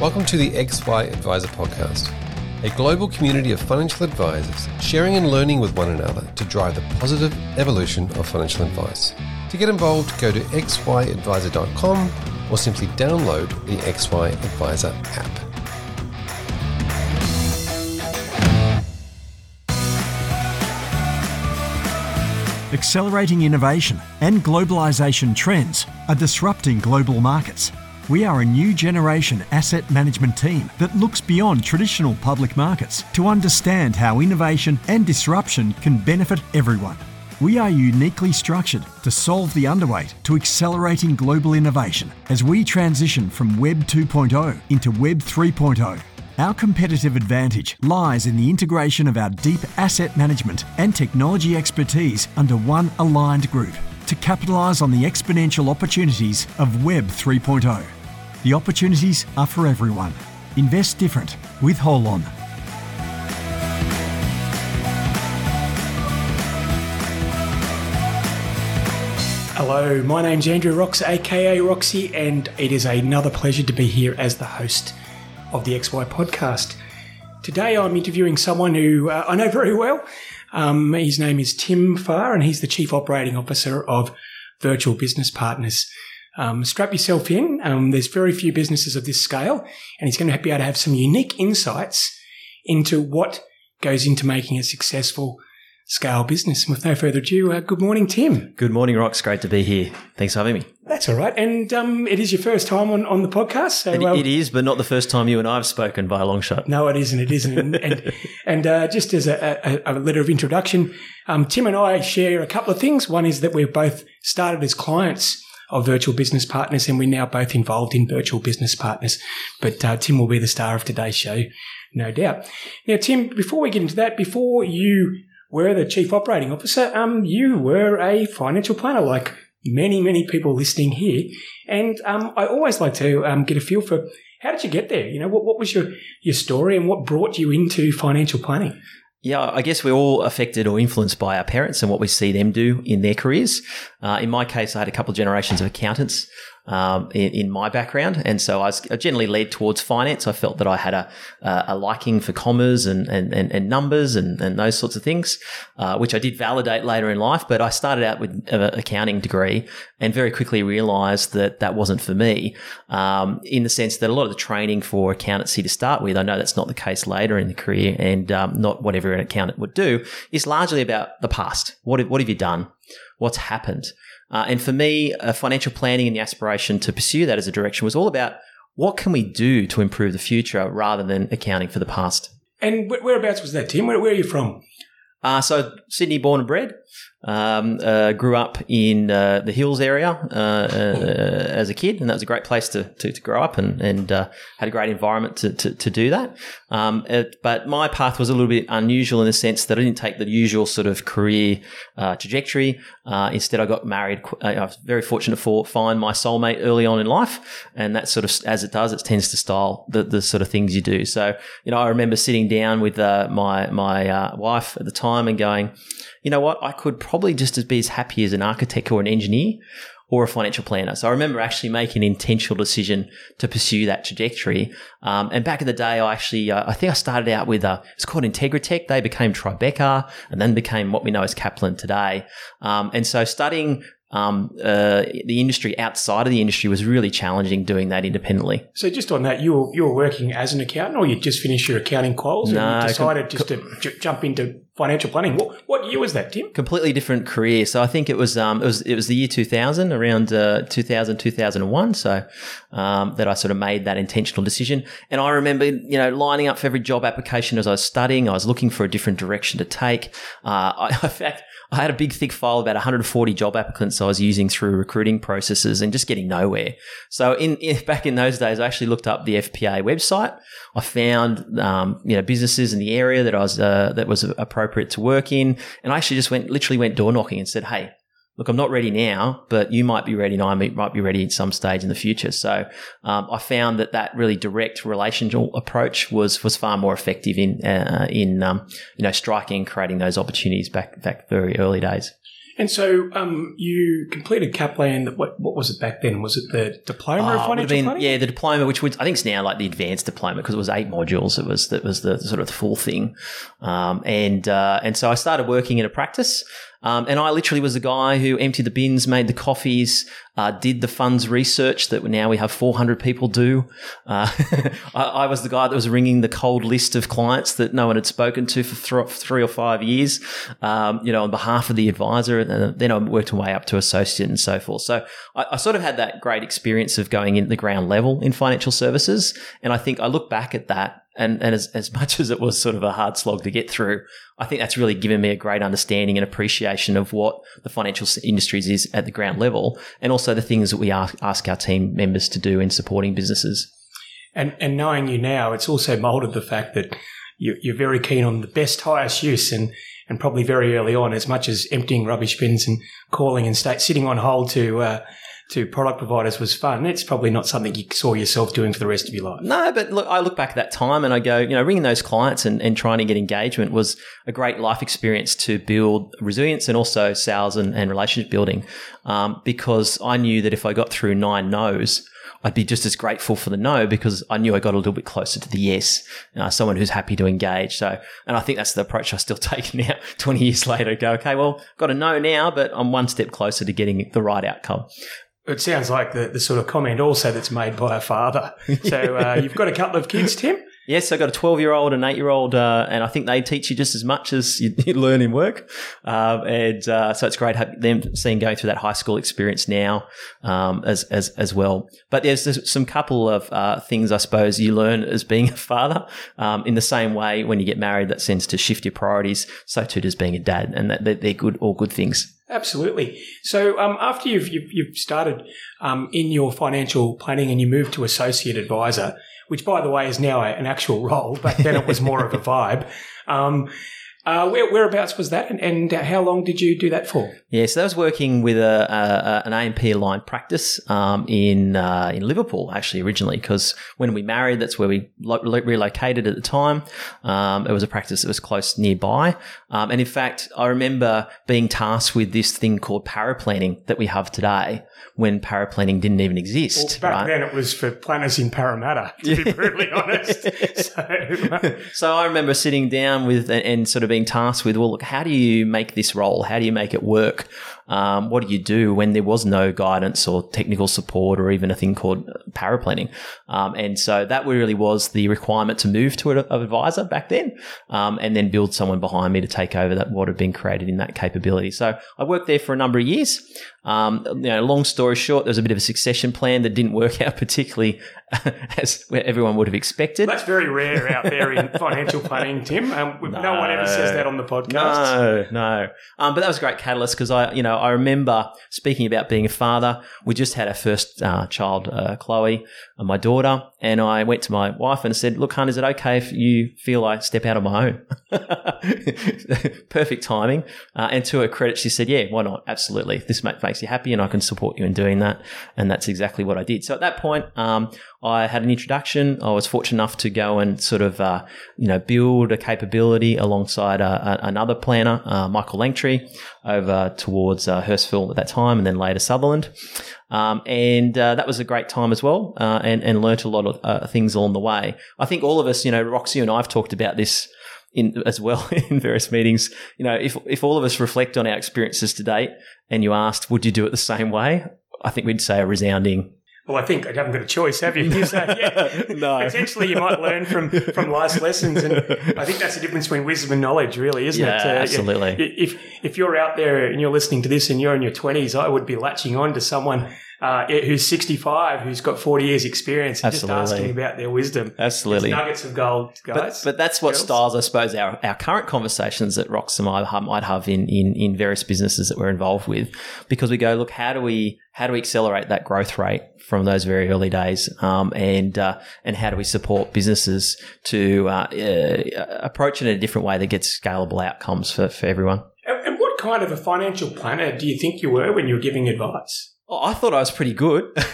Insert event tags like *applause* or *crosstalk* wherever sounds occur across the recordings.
Welcome to the XY Advisor Podcast, a global community of financial advisors sharing and learning with one another to drive the positive evolution of financial advice. To get involved, go to xyadvisor.com or simply download the XY Advisor app. Accelerating innovation and globalisation trends are disrupting global markets. We are a new generation asset management team that looks beyond traditional public markets to understand how innovation and disruption can benefit everyone. We are uniquely structured to solve the underweight to accelerating global innovation as we transition from Web 2.0 into Web 3.0. Our competitive advantage lies in the integration of our deep asset management and technology expertise under one aligned group to capitalise on the exponential opportunities of Web 3.0. The opportunities are for everyone. Invest different with Holon. Hello, my name's Andrew Rox, aka Roxy, and it is another pleasure to be here as the host of the XY podcast. Today I'm interviewing someone who uh, I know very well. Um, his name is Tim Farr, and he's the Chief Operating Officer of Virtual Business Partners. Um, strap yourself in. Um, there's very few businesses of this scale, and he's going to be able to have some unique insights into what goes into making a successful scale business. And with no further ado, uh, good morning, Tim. Good morning, Rox. Great to be here. Thanks for having me. That's all right. And um, it is your first time on, on the podcast. So, It- uh, it is, but not the first time you and I have spoken by a long shot. No, it isn't. It isn't. And, and, *laughs* and uh, just as a, a, a letter of introduction, um, Tim and I share a couple of things. One is that we've both started as clients of Virtual Business Partners, and we're now both involved in Virtual Business Partners. But uh, Tim will be the star of today's show, no doubt. Now, Tim, before we get into that, before you were the Chief Operating Officer, um, you were a financial planner, like many, many people listening here. And um, I always like to um, get a feel for how did you get there? You know, what, what was your, your story and what brought you into financial planning? Yeah, I guess we're all affected or influenced by our parents and what we see them do in their careers. Uh, in my case, I had a couple of generations of accountants um, in, in my background, and so I, was, generally led towards finance. I felt that I had a, a liking for commas and, and, and, and numbers and, and those sorts of things, uh, which I did validate later in life. But I started out with an accounting degree and very quickly realised that that wasn't for me. Um, in the sense that a lot of the training for accountancy to start with, I know that's not the case later in the career, and um, not whatever an accountant would do, is largely about the past. What have, what have you done? What's happened? Uh, and for me, uh, financial planning and the aspiration to pursue that as a direction was all about what can we do to improve the future rather than accounting for the past. And whereabouts was that, Tim? Where, where are you from? Uh, so Sydney born and bred. Um, uh, grew up in uh, the hills area uh, uh, as a kid, and that was a great place to, to, to grow up, and, and uh, had a great environment to, to, to do that. Um, it- but my path was a little bit unusual in the sense that I didn't take the usual sort of career uh, trajectory. Uh, instead, I got married. I was very fortunate for find my soulmate early on in life, and that sort of as it does, it tends to style the, the sort of things you do. So you know, I remember sitting down with uh, my my uh, wife at the time and going, you know what, I could probably just as be as happy as an architect or an engineer or a financial planner. So I remember actually making an intentional decision to pursue that trajectory. Um, and back in the day, I actually, uh, I think I started out with, uh, it's called Integratech. They became Tribeca and then became what we know as Kaplan today. Um, and so studying um, uh, the industry outside of the industry was really challenging doing that independently. So just on that, you were, you were working as an accountant or you just finished your accounting quals No, and you decided com- just to j- jump into financial planning? What, what year was that, Tim? completely different career. So I think it was um, it was it was the year 2000, around uh, 2000 2001. So um, that I sort of made that intentional decision. And I remember you know lining up for every job application as I was studying. I was looking for a different direction to take. Uh, I, *laughs* in fact. I had a big thick file about 140 job applicants I was using through recruiting processes and just getting nowhere. So in, in *laughs* back in those days, I actually looked up the FPA website. I found um, you know businesses in the area that I was uh, that was appropriate to work in, and I actually just went literally went door knocking and said, "Hey, look, I'm not ready now, but you might be ready, and I might be ready at some stage in the future." So um, I found that that really direct relational approach was was far more effective in uh, in um, you know striking and creating those opportunities back back very early days. And so um, you completed Kaplan. What, what was it back then? Was it the diploma of it financial been- planning? Yeah, the diploma, which would, I think is now like the advanced diploma because it was eight modules. It was that was the sort of the full thing, um, and uh, and so I started working in a practice. Um, and I literally was the guy who emptied the bins, made the coffees, uh, did the funds research that now we have 400 people do. Uh, *laughs* I, I was the guy that was ringing the cold list of clients that no one had spoken to for th- three or five years, um, you know, on behalf of the advisor. And then I worked my way up to associate and so forth. So I, I sort of had that great experience of going in the ground level in financial services. And I think I look back at that and, and as, as *laughs* much as it was sort of a hard slog to get through, I think that's really given me a great understanding and appreciation of what the financial industries is at the ground level and also the things that we ask, ask our team members to do in supporting businesses. And, and knowing you now, it's also molded the fact that you, you're very keen on the best, highest use and, and probably very early on, as much as emptying rubbish bins and calling and state, sitting on hold to, uh, to product providers was fun. It's probably not something you saw yourself doing for the rest of your life. No, but look, I look back at that time and I go, you know, ringing those clients and, and trying to get engagement was a great life experience to build resilience and also sales and, and relationship building. Um, because I knew that if I got through nine no's, I'd be just as grateful for the no because I knew I got a little bit closer to the yes, uh, someone who's happy to engage. So, and I think that's the approach I still *laughs* take now, 20 years later. Go, okay, well, got a no now, but I'm one step closer to getting the right outcome. It sounds like the, the sort of comment also that's made by a father. *laughs* So uh, you've got a couple of kids, Tim. Yes, I've got a 12 year old and 8 year old, uh, and I think they teach you just as much as *laughs* you, you learn in work. Um, and uh, so it's great have them seeing going through that high school experience now um, as, as, as well. But there's, there's some couple of uh, things I suppose you learn as being a father. Um, in the same way, when you get married, that tends to shift your priorities. So too does being a dad, and that, they're good, all good things. Absolutely. So um, after you've, you've, you've started um, in your financial planning and you move to associate advisor, which by the way is now an actual role, but then it was more of a vibe. Um, uh, where, whereabouts was that, and, and how long did you do that for? Yeah, so I was working with a, a an AMP aligned practice um, in uh, in Liverpool actually originally because when we married, that's where we lo- relocated at the time. Um, it was a practice that was close nearby, um, and in fact, I remember being tasked with this thing called paraplanning that we have today when paraplanning didn't even exist. Back right? then it was for planners in Parramatta, to be *laughs* brutally honest. *laughs* So, *laughs* So I remember sitting down with and, and sort of being tasked with, well, look, how do you make this role? How do you make it work? Um, what do you do when there was no guidance or technical support or even a thing called paraplanning? Um, and so that really was the requirement to move to an advisor back then, um, and then build someone behind me to take over that what had been created in that capability. So I worked there for a number of years. Um, you know, long story short, there was a bit of a succession plan that didn't work *laughs* out particularly as everyone would have expected. that's very rare out there in *laughs* financial planning, Tim. Um, no. one ever says that on the podcast. No, no. Um, but that was a great catalyst because I, you know, I remember speaking about being a father. We just had our first uh, child, uh, Chloe, my daughter, and I went to my wife and said, "Look, hon, is it okay if you feel I step out on my own?" *laughs* Perfect timing. Uh, and to her credit, she said, "Yeah, why not? Absolutely. This makes you happy, and I can support you in doing that." And that's exactly what I did. So at that point, um, I had an introduction. I was fortunate enough to go and sort of, uh, you know, build a capability alongside uh, another planner, uh, Michael Langtree, over towards uh, Hurstville at that time, and then later Sutherland. Um, and uh, that was a great time as well, uh, and and learnt a lot of uh, things along the way. I think all of us, you know, Roxy and I have talked about this in as well *laughs* in various meetings. You know, if if all of us reflect on our experiences to date, and you asked, would you do it the same way? I think we'd say a resounding Well, I think I haven't got a choice, have you? *laughs* Say, yeah. *laughs* No. Potentially, you might learn from from life's lessons, and I think that's the difference between wisdom and knowledge, really, isn't Yeah, it? Uh, absolutely. If if you're out there and you're listening to this and you're in your twenties, I would be latching on to someone uh, who's 65, who's got 40 years experience, and Absolutely. just asking about their wisdom. Absolutely. It's nuggets of gold, But, guys. but that's what girls. styles, I suppose, our, our current conversations that Rox and I might have in, in, in various businesses that we're involved with, because we go, look, how do we how do we accelerate that growth rate from those very early days, um, and uh, and how do we support businesses to uh, uh, approach it in a different way that gets scalable outcomes for, for everyone? And what kind of a financial planner do you think you were when you were giving advice? Oh, I thought I was pretty good. *laughs* *laughs*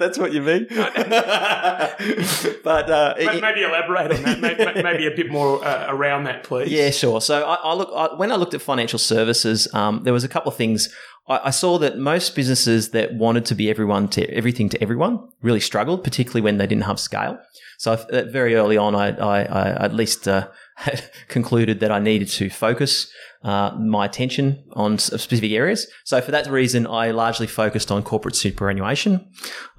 That's what you mean. *laughs* but uh, But maybe elaborate on that. Maybe, maybe a bit more uh, around that, please. Yeah, sure. So I, I look I, when I looked at financial services, um, there was a couple of things. I, I saw that most businesses that wanted to be everyone to everything to everyone really struggled, particularly when they didn't have scale. So I, very early on, I, I, I at least uh, concluded that I needed to focus uh, my attention on specific areas. So for that reason, I largely focused on corporate superannuation,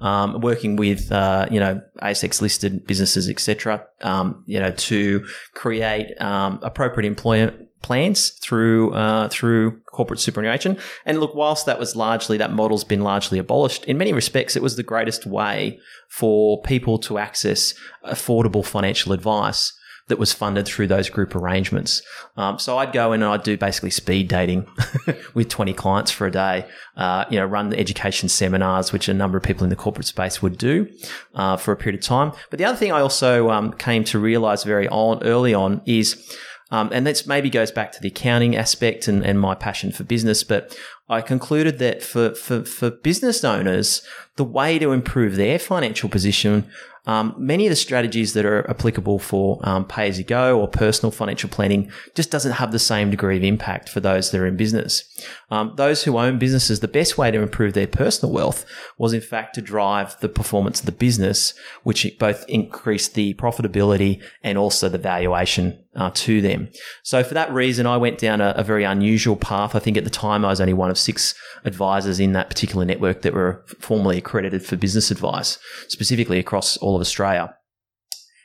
um, working with uh, you know ASX listed businesses, etc. Um, you know to create um, appropriate employment plans through uh, through corporate superannuation. And look, whilst that was largely that model's been largely abolished, in many respects, it was the greatest way for people to access affordable financial advice that was funded through those group arrangements. Um, so I'd go in and I'd do basically speed dating *laughs* with 20 clients for a day, uh, you know, run the education seminars, which a number of people in the corporate space would do uh, for a period of time. But the other thing I also um, came to realize very on, early on is um, and this maybe goes back to the accounting aspect and, and my passion for business, but I concluded that for, for, for business owners, the way to improve their financial position, um, many of the strategies that are applicable for um, pay as you go or personal financial planning just doesn't have the same degree of impact for those that are in business. Um, those who own businesses, the best way to improve their personal wealth was in fact to drive the performance of the business, which both increased the profitability and also the valuation uh, to them. So for that reason, I went down a, a, very unusual path. I think at the time I was only one of six advisors in that particular network that were formally accredited for business advice, specifically across all of Australia.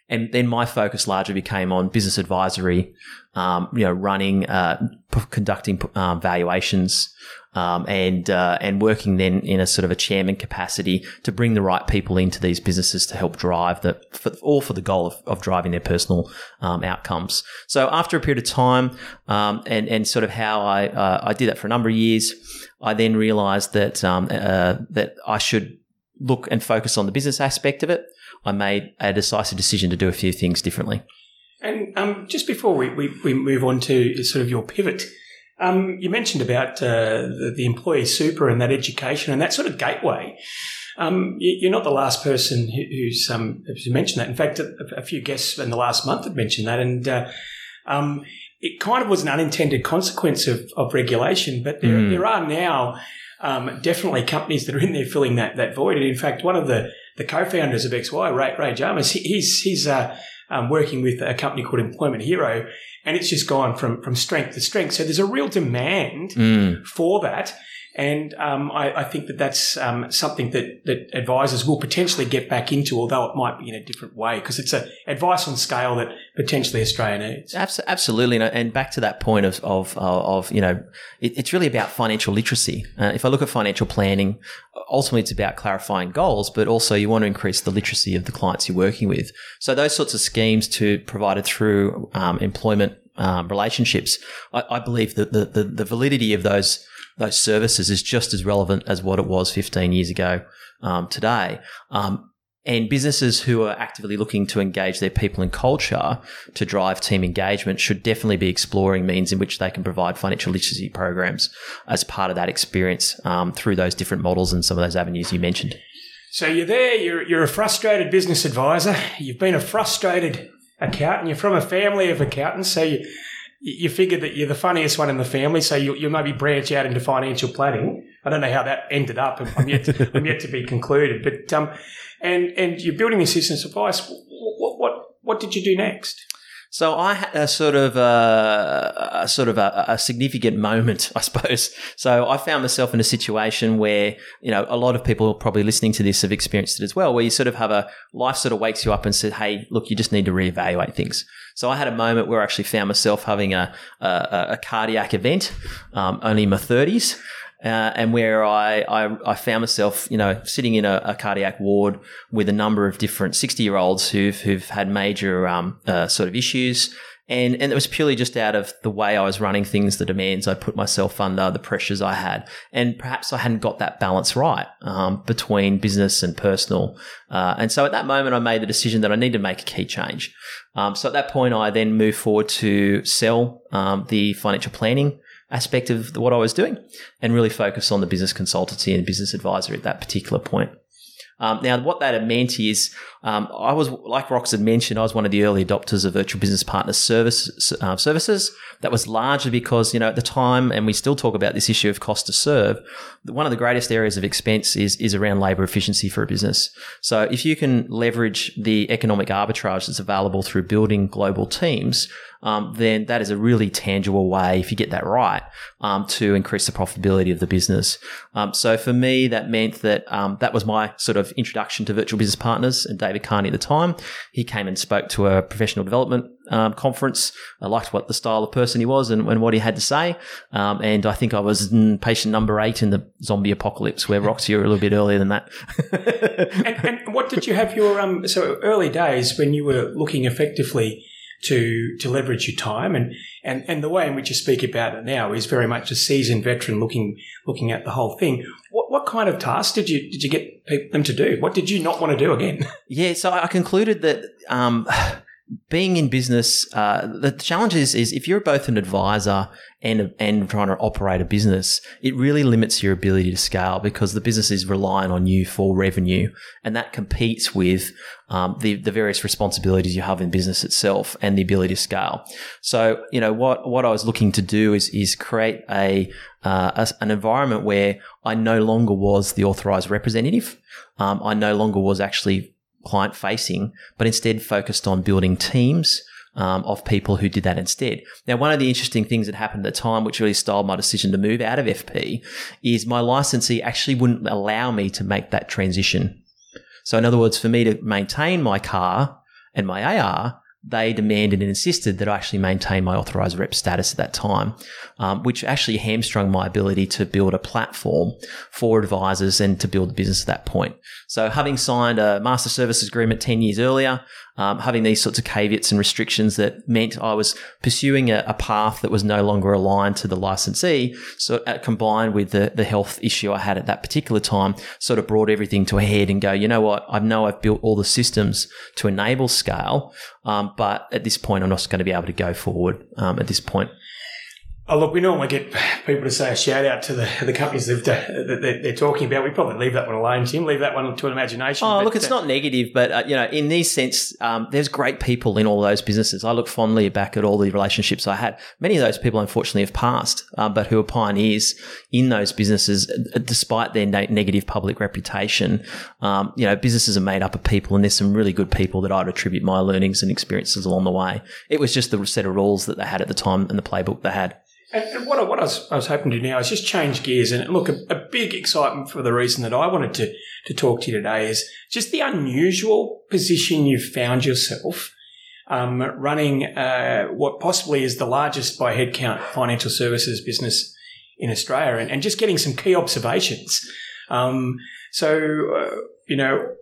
And then my focus largely became on business advisory, um, you know, running, uh, p- conducting um, valuations, um, and uh, and working then in a sort of a chairman capacity to bring the right people into these businesses to help drive the for, all for the goal of, of driving their personal um, outcomes. So after a period of time, um, and and sort of how I uh, I did that for a number of years, I then realised that um, uh, that I should look and focus on the business aspect of it. I made a decisive decision to do a few things differently. And um, just before we, we, we, move on to sort of your pivot, um, you mentioned about uh, the, the, employee super and that education and that sort of gateway. Um, you, are not the last person who's, um, who's mentioned that. In fact, a, a, few guests in the last month have mentioned that, and uh, um, it kind of was an unintended consequence of, of regulation. But there, mm. there are now um, definitely companies that are in there filling that that void. And in fact, one of the the co-founders of XY, Ray, Ray Jarmus, he's he's uh, um, working with a company called Employment Hero, and it's just gone from from strength to strength. So there's a real demand mm. for that. And um, I, I, think that that's um, something that, that advisors will potentially get back into, although it might be in a different way, because it's a advice on scale that potentially Australia needs. Absolutely, and back to that point of of, of you know, it's really about financial literacy. Uh, if I look at financial planning, ultimately it's about clarifying goals, but also you want to increase the literacy of the clients you're working with. So those sorts of schemes to provided through um, employment um, relationships, I, I, believe that the, the, the validity of those those services is just as relevant as what it was 15 years ago um, today. Um, and businesses who are actively looking to engage their people and culture to drive team engagement should definitely be exploring means in which they can provide financial literacy programs as part of that experience um, through those different models and some of those avenues you mentioned. So you're there, you're, you're a frustrated business advisor, you've been a frustrated accountant, you're from a family of accountants, so you, you figured that you're the funniest one in the family, so you, you maybe branch out into financial planning. I don't know how that ended up. I'm yet to, *laughs* I'm yet to be concluded. But um, and and you're building this business advice. What what what did you do next? So I had a sort of a, a sort of a, a, significant moment, I suppose. So I found myself in a situation where you know a lot of people probably listening to this have experienced it as well, where you sort of have a life sort of wakes you up and says, "Hey, look, you just need to reevaluate things." So I had a moment where I actually found myself having a, a, a cardiac event, um, only in my 30s. Uh, and where I, I, I, found myself, you know, sitting in a, a, cardiac ward with a number of different 60 year olds who've, who've had major um, uh, sort of issues and, and it was purely just out of the way I was running things, the demands I put myself under, the pressures I had. And perhaps I hadn't got that balance right um, between business and personal. Uh, and so at that moment, I made the decision that I need to make a key change. Um, so at that point, I then moved forward to sell um, the financial planning aspect of what I was doing and really focus on the business consultancy and business advisory at that particular point. Um, now, what that meant is um, I was, like Rox had mentioned, I was one of the early adopters of Virtual Business Partner service, uh, services. That was largely because, you know, at the time, and we still talk about this issue of cost to serve, one of the greatest areas of expense is, is around labor efficiency for a business. So if you can leverage the economic arbitrage that's available through building global teams, um, then that is a really tangible way, if you get that right, um, to increase the profitability of the business. Um, so for me, that meant that um, that was my sort of introduction to virtual business partners and David Carney at the time. He came and spoke to a professional development um, conference. I liked what the style of person he was and, and what he had to say. Um, and I think I was patient number eight in the zombie apocalypse, where Roxy, were a little bit earlier than that. *laughs* and, and, what did you have your um? So early days when you were looking effectively to to leverage your time and and and the way in which you speak about it now is very much a seasoned veteran looking looking at the whole thing. What what kind of tasks did you did you get them to do? What did you not want to do again? *laughs* Yeah, so I concluded that. Um, being in business, uh, the challenge is, is if you're both an advisor and and trying to operate a business, it really limits your ability to scale because the business is relying on you for revenue, and that competes with um, the the various responsibilities you have in business itself and the ability to scale. So, you know what what I was looking to do is is create a, uh, a an environment where I no longer was the authorized representative. Um, I no longer was actually client facing, but instead focused on building teams um, of people who did that instead. Now, one of the interesting things that happened at the time, which really styled my decision to move out of FP, is my licensee actually wouldn't allow me to make that transition. So, in other words, for me to maintain my CAR and my AR, they demanded and insisted that I actually maintain my authorized rep status at that time, um, which actually hamstrung my ability to build a platform for advisors and to build a business at that point. So having signed a master services agreement 10 years earlier, um, having these sorts of caveats and restrictions that meant I was pursuing a, a path that was no longer aligned to the licensee. So uh, combined with the, the health issue I had at that particular time, sort of brought everything to a head and go, you know what? I know I've built all the systems to enable scale, um, but at this point, I'm not going to be able to go forward um, at this point. Oh, look, we normally get people to say a shout out to the, the companies that they're talking about. We probably leave that one alone, Tim. Leave that one to an imagination. Oh, but, look, it's uh, not negative, but uh, you know, in this sense, um, there's great people in all those businesses. I look fondly back at all the relationships I had. Many of those people, unfortunately, have passed, um, but who are pioneers in those businesses, uh, despite their na- negative public reputation. Um, you know, businesses are made up of people, and there's some really good people that I'd attribute my learnings and experiences along the way. It was just the set of rules that they had at the time and the playbook they had. And, what, I, what I, was, I was hoping to do now is just change gears and look, a, a, big excitement for the reason that I wanted to, to talk to you today is just the unusual position you've found yourself um, running uh, what possibly is the largest by headcount financial services business in Australia and, and just getting some key observations. Um, so, uh, you know,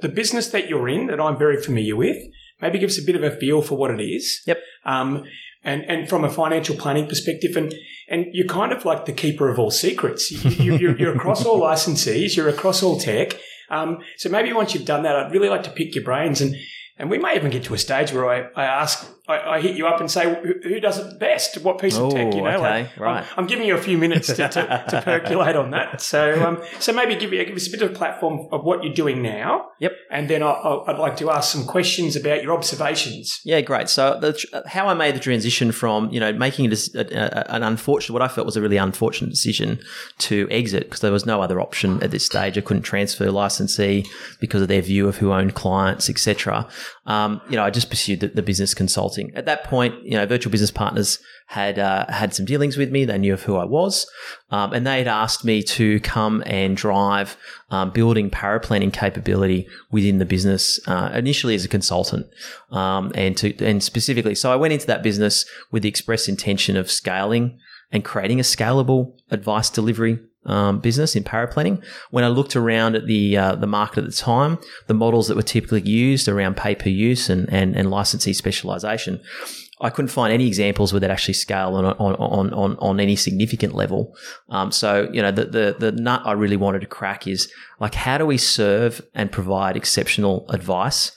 the business that you're in that I'm very familiar with, maybe gives a bit of a feel for what it is. Yep. Um, and and from a financial planning perspective, and and you're kind of like the keeper of all secrets. You, you, you're across all licensees, you're across all tech. Um, so maybe once you've done that, I'd really like to pick your brains and and we may even get to a stage where I, I ask, I, I hit you up and say, who, who, does it best? What piece of tech? You know, okay, like, right. I'm, I'm, giving you a few minutes to, to, *laughs* to percolate on that. So, um, so maybe give, you, give us a bit of a platform of what you're doing now. Yep. And then I, would like to ask some questions about your observations. Yeah, great. So, the, how I made the transition from, you know, making it a, a, an unfortunate, what I felt was a really unfortunate decision to exit because there was no other option at this stage. I couldn't transfer licensee because of their view of who owned clients, etc um, you know, I just pursued the, the, business consulting. At that point, you know, virtual business partners had uh, had some dealings with me. They knew of who I was, um, and they had asked me to come and drive um, building paraplanning capability within the business. Uh, initially as a consultant, um, and to and specifically, so I went into that business with the express intention of scaling and creating a scalable advice delivery um, business in paraplanning. When I looked around at the uh, the market at the time, the models that were typically used around pay per use and, and, and licensee specialization, I couldn't find any examples where that actually scale on on, on, on, any significant level. Um, so, you know, the, the, the nut I really wanted to crack is like, how do we serve and provide exceptional advice?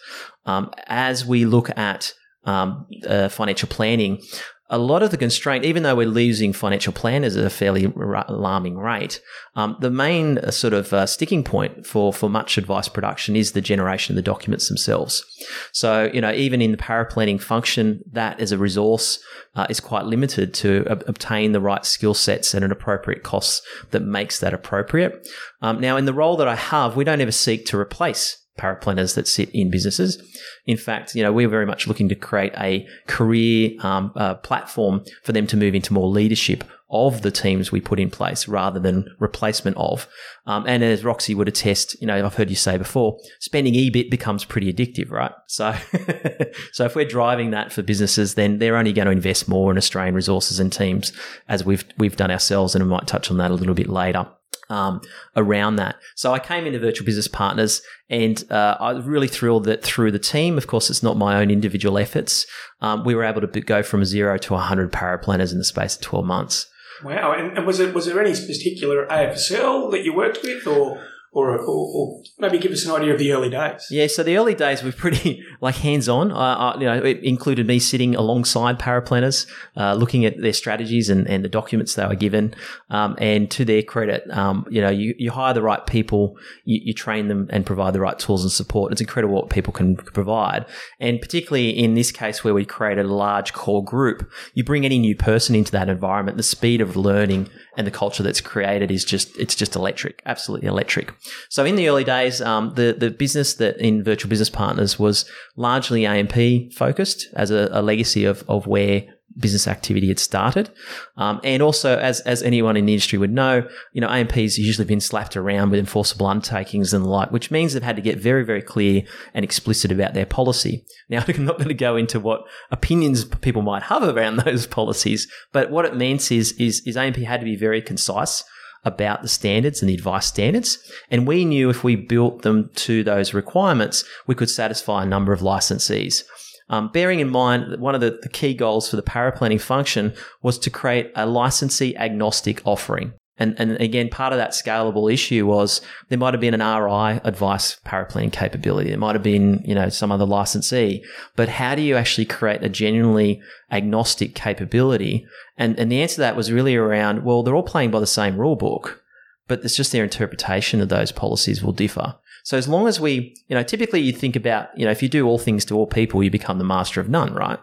Um, as we look at um, uh, financial planning, a lot of the constraint, even though we're losing financial planners at a fairly alarming rate, um, the main uh, sort of uh, sticking point for, for much advice production is the generation of the documents themselves. So, you know, even in the paraplanning function, that as a resource uh, is quite limited to ob- obtain the right skill sets at an appropriate cost that makes that appropriate. Um, now, in the role that I have, we don't ever seek to replace paraplanners that sit in businesses. In fact, you know, we're very much looking to create a career um, uh, platform for them to move into more leadership of the teams we put in place rather than replacement of. Um, and as Roxy would attest, you know, I've heard you say before, spending EBIT becomes pretty addictive, right? So, *laughs* so if we're driving that for businesses, then they're only going to invest more in Australian resources and teams as we've, we've done ourselves. And I might touch on that a little bit later um, around that. So I came into Virtual Business Partners and uh, I was really thrilled that through the team, of course, it's not my own individual efforts, um, we were able to go from zero to 100 paraplanners in the space of 12 months. Wow. And, and was, it, was there any particular AFSL that you worked with or or, or, or, maybe give us an idea of the early days. Yeah, so the early days were pretty *laughs* like hands on. Uh, you know, it included me sitting alongside paraplanners, uh, looking at their strategies and, and the documents they were given. Um, and to their credit, um, you know, you, you hire the right people, you, you, train them and provide the right tools and support. It's incredible what people can provide. And particularly in this case where we created a large core group, you bring any new person into that environment, the speed of learning and the culture that's created is just, it's just electric, absolutely electric. So in the early days, um, the the business that in Virtual Business Partners was largely AMP focused as a, a legacy of of where business activity had started. Um, and also, as, as anyone in the industry would know, you know, AMP's usually been slapped around with enforceable undertakings and the like, which means they've had to get very, very clear and explicit about their policy. Now, *laughs* I'm not going to go into what opinions people might have around *laughs* those policies, but what it means is, is, is AMP had to be very concise about the standards and the advice standards. And we knew if we built them to those requirements, we could satisfy a number of licensees. Um, bearing in mind that one of the, the key goals for the paraplanning function was to create a licensee agnostic offering. And, and again, part of that scalable issue was there might have been an RI advice paraplanning capability. There might have been, you know, some other licensee. But how do you actually create a genuinely agnostic capability? And, and the answer to that was really around, well, they're all playing by the same rule book, but it's just their interpretation of those policies will differ. So as long as we, you know, typically you think about, you know, if you do all things to all people, you become the master of none, right?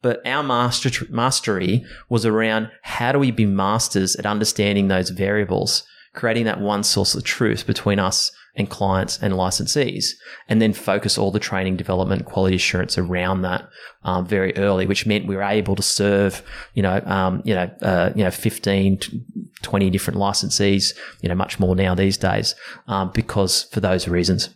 But our master, mastery was around how do we be masters at understanding those variables, creating that one source of truth between us and clients and licensees, and then focus all the training, development, quality assurance around that um, very early, which meant we were able to serve, you know, um, you know, uh, you know, 15, 20 different licensees, you know, much more now these days, um, because for those reasons.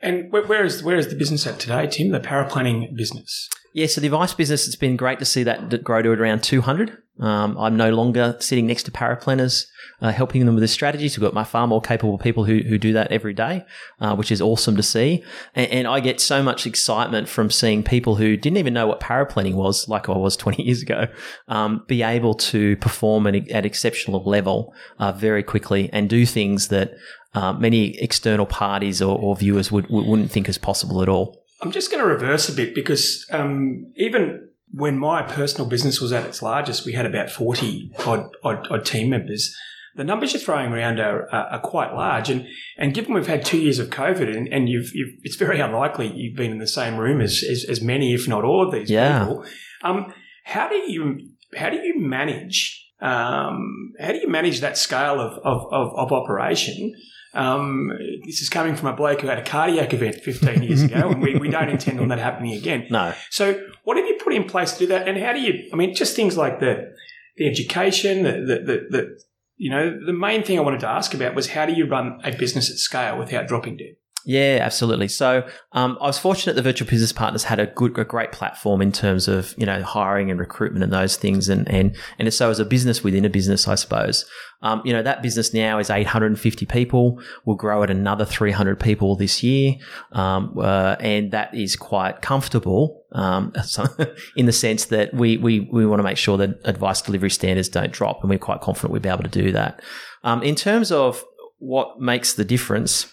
And where is where is the business at today, Tim? The paraplanning business. Yeah, so the advice business, it's been great to see that grow to around 200. Um, I'm no longer sitting next to paraplanners, uh, helping them with the strategies. We've got my far more capable people who, who do that every day, uh, which is awesome to see. And, and, I get so much excitement from seeing people who didn't even know what paraplanning was, like I was *laughs* 20 years ago, um, be able to perform at, at exceptional level uh, very quickly and do things that uh, many external parties or, or viewers would, wouldn't think is possible at all. I'm just going to reverse a bit because um, even when my personal business was at its largest, we had about 40 odd, odd, odd team members. The numbers you're throwing around are, are, are, quite large. And, and given we've had two years of COVID and, and you've, you've, it's very unlikely you've been in the same room as, as, as many, if not all of these yeah. people. Um, how do you, how do you manage, um, how do you manage that scale of, of, of, of operation? Um, this is coming from a bloke who had a cardiac event 15 years ago, and we, we don't intend on that happening again. No. So, what have you put in place to do that? And how do you, I mean, just things like the, the education, the, the, the, the you know, the main thing I wanted to ask about was how do you run a business at scale without dropping dead? Yeah, absolutely. So um, I was fortunate the Virtual Business Partners had a good, a great platform in terms of you know hiring and recruitment and those things, and and and so as a business within a business, I suppose. Um, you know that business now is 850 people. We'll grow at another 300 people this year, um, uh, and that is quite comfortable um, *laughs* in the sense that we we we want to make sure that advice delivery standards don't drop, and we're quite confident we'll be able to do that. Um, in terms of what makes the difference.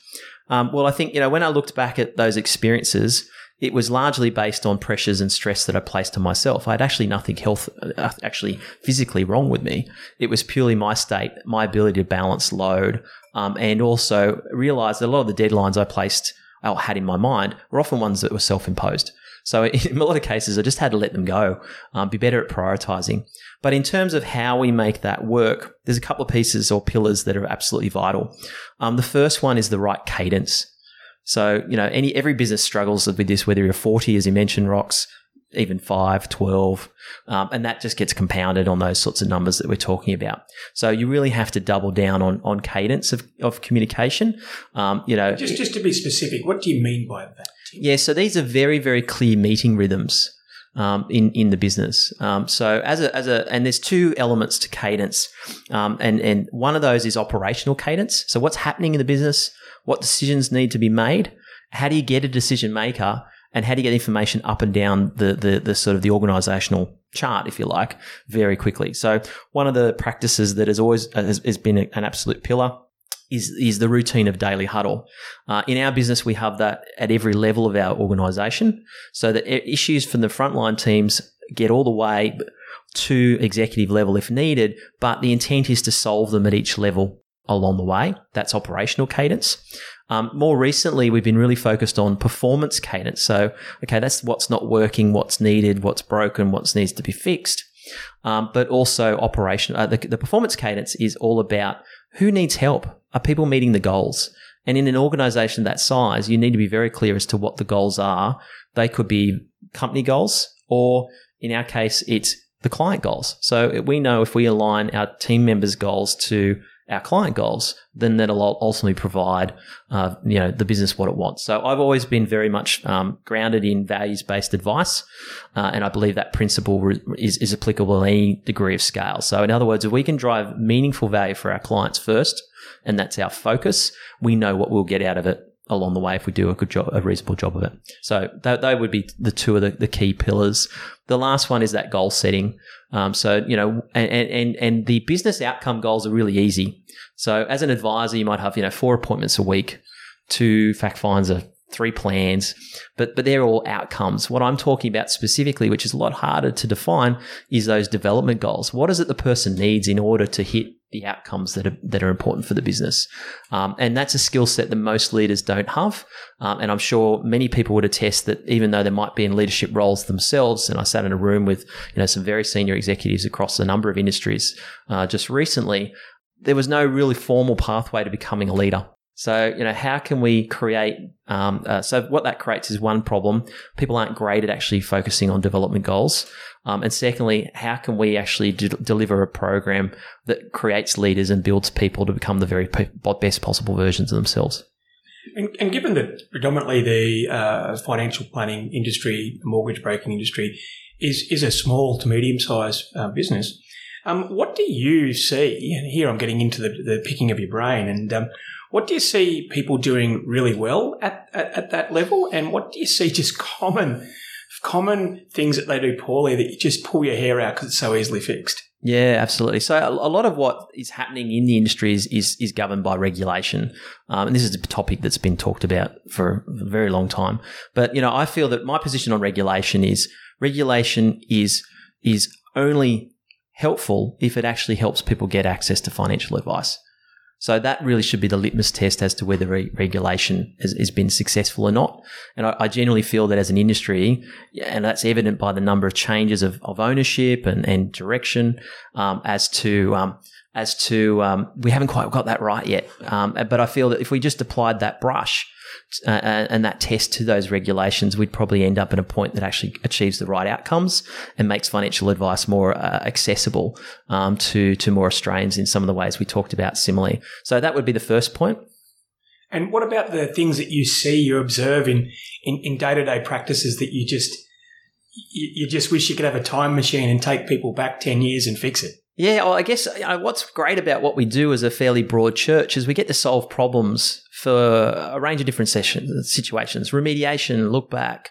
Um, well, I think, you know, when I looked back at those experiences, it was largely based on pressures and stress that I placed on myself. I had actually nothing health, uh, actually physically wrong with me. It was purely my state, my ability to balance load, um, and also realize that a lot of the deadlines I placed, I had in my mind were often ones that were self-imposed. So *laughs* in a lot of cases, I just had to let them go, um, be better at prioritizing. But in terms of how we make that work, there's a couple of pieces or pillars that are absolutely vital. Um, the first one is the right cadence. So, you know, any every business struggles with this, whether you're 40, as you mentioned, Rox, even 5, 12, um, and that just gets compounded on those sorts of numbers that we're talking about. So you really have to double down on, on cadence of, of communication. Um, you know, just, just to be specific, what do you mean by that? Yeah, so these are very, very clear meeting rhythms. Um, in in the business. Um, so as a as a and there's two elements to cadence, um, and and one of those is operational cadence. So what's happening in the business? What decisions need to be made? How do you get a decision maker? And how do you get information up and down the the, the sort of the organizational chart, if you like, very quickly? So one of the practices that has always has, has been an absolute pillar is is the routine of daily huddle. Uh, in our business, we have that at every level of our organisation, so that issues from the frontline teams get all the way to executive level if needed. But the intent is to solve them at each level along the way. That's operational cadence. Um, more recently, we've been really focused on performance cadence. So, okay, that's what's not working, what's needed, what's broken, what needs to be fixed. Um, but also operation. Uh, the, the performance cadence is all about who needs help are people meeting the goals? And in an organization that size, you need to be very clear as to what the goals are. They could be company goals, or in our case, it's the client goals. So we know if we align our team members' goals to our client goals, then that'll ultimately provide, uh, you know, the business what it wants. So I've always been very much um, grounded in values-based advice, uh, and I believe that principle re- is, is applicable at any degree of scale. So in other words, if we can drive meaningful value for our clients first, and that's our focus, we know what we'll get out of it along the way if we do a good job, a reasonable job of it. So they would be the two of the, the, key pillars. The last one is that goal setting. Um, so you know, and, and and the business outcome goals are really easy. So as an advisor, you might have you know four appointments a week, two fact finds, a three plans, but but they're all outcomes. What I'm talking about specifically, which is a lot harder to define, is those development goals. What is it the person needs in order to hit the outcomes that are that are important for the business. Um, and that's a skill set that most leaders don't have. Um, and I'm sure many people would attest that even though they might be in leadership roles themselves, and I sat in a room with you know some very senior executives across a number of industries uh, just recently, there was no really formal pathway to becoming a leader. So, you know, how can we create? Um, uh, so, what that creates is one problem. People aren't great at actually focusing on development goals. Um, and secondly, how can we actually d- deliver a program that creates leaders and builds people to become the very best possible versions of themselves? And, and given that predominantly the uh, financial planning industry, mortgage broking industry, is is a small to medium sized uh, business, um, what do you see? And here I'm getting into the, the picking of your brain. And um, what do you see people doing really well at, at, at that level? And what do you see just common common things that they do poorly that you just pull your hair out because it's so easily fixed. Yeah, absolutely. So a, lot of what is happening in the industry is is, is governed by regulation, um, and this is a topic that's been talked about for a very long time. But you know, I feel that my position on regulation is regulation is is only helpful if it actually helps people get access to financial advice. So that really should be the litmus test as to whether re- regulation has, has, been successful or not. And I, I, generally feel that as an industry, and that's evident by the number of changes of, of ownership and, and direction, um, as to um, as to um, we haven't quite got that right yet. Um, but I feel that if we just applied that brush uh, uh, and that test to those regulations, we'd probably end up at a point that actually achieves the right outcomes and makes financial advice more uh, accessible um, to to more Australians in some of the ways we talked about similarly. So that would be the first point. And what about the things that you see, you observe in in day to day practices that you just you, you just wish you could have a time machine and take people back ten years and fix it? Yeah, well, I guess you know, what's great about what we do as a fairly broad church is we get to solve problems for a range of different sessions, situations, remediation, look back,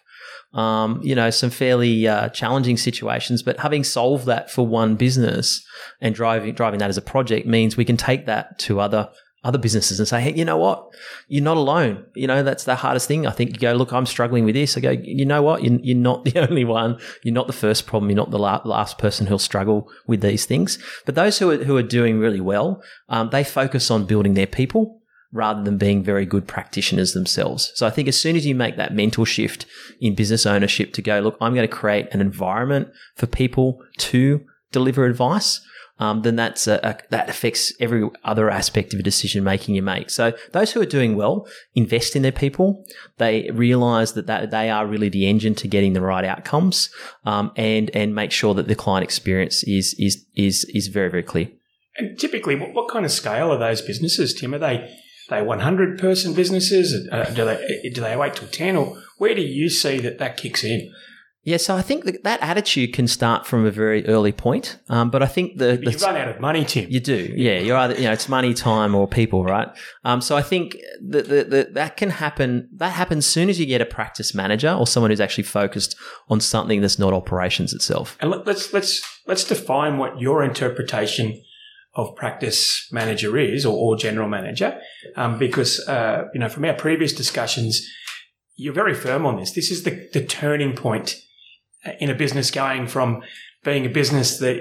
um, you know, some fairly uh, challenging situations. But having solved that for one business and driving driving that as a project means we can take that to other other businesses and say, hey, you know what? You're not alone. You know, that's the hardest thing. I think you go, look, I'm struggling with this. I go, you know what? You're, you're not *laughs* the only one. You're not the first problem. You're not the la- last person who'll struggle with these things. But those who are, who are doing really well, um, they focus on building their people rather than being very good practitioners themselves. So I think as soon as you make that mental shift in business ownership to go, look, I'm going to create an environment for people to deliver advice um, then that's a, a, that affects every other aspect of a decision making you make. So those who are doing well invest in their people. They realize that, that they are really the engine to getting the right outcomes, um, and and make sure that the client experience is is is is very very clear. And typically, what, what kind of scale are those businesses, Tim? Are they they 100 person businesses? Uh, do they do they wait till 10, or where do you see that that kicks in? Yeah, so I think that, that attitude can start from a very early point. Um, but I think the, the you run out of money, Tim. You do, yeah. You're either you know it's money, time, or people, right? Um, so I think that the, that can happen. That happens soon as you get a practice manager or someone who's actually focused on something that's not operations itself. And let's let's let's define what your interpretation of practice manager is, or, or general manager, um, because uh, you know from our previous discussions, you're very firm on this. This is the the turning point in a business going from being a business that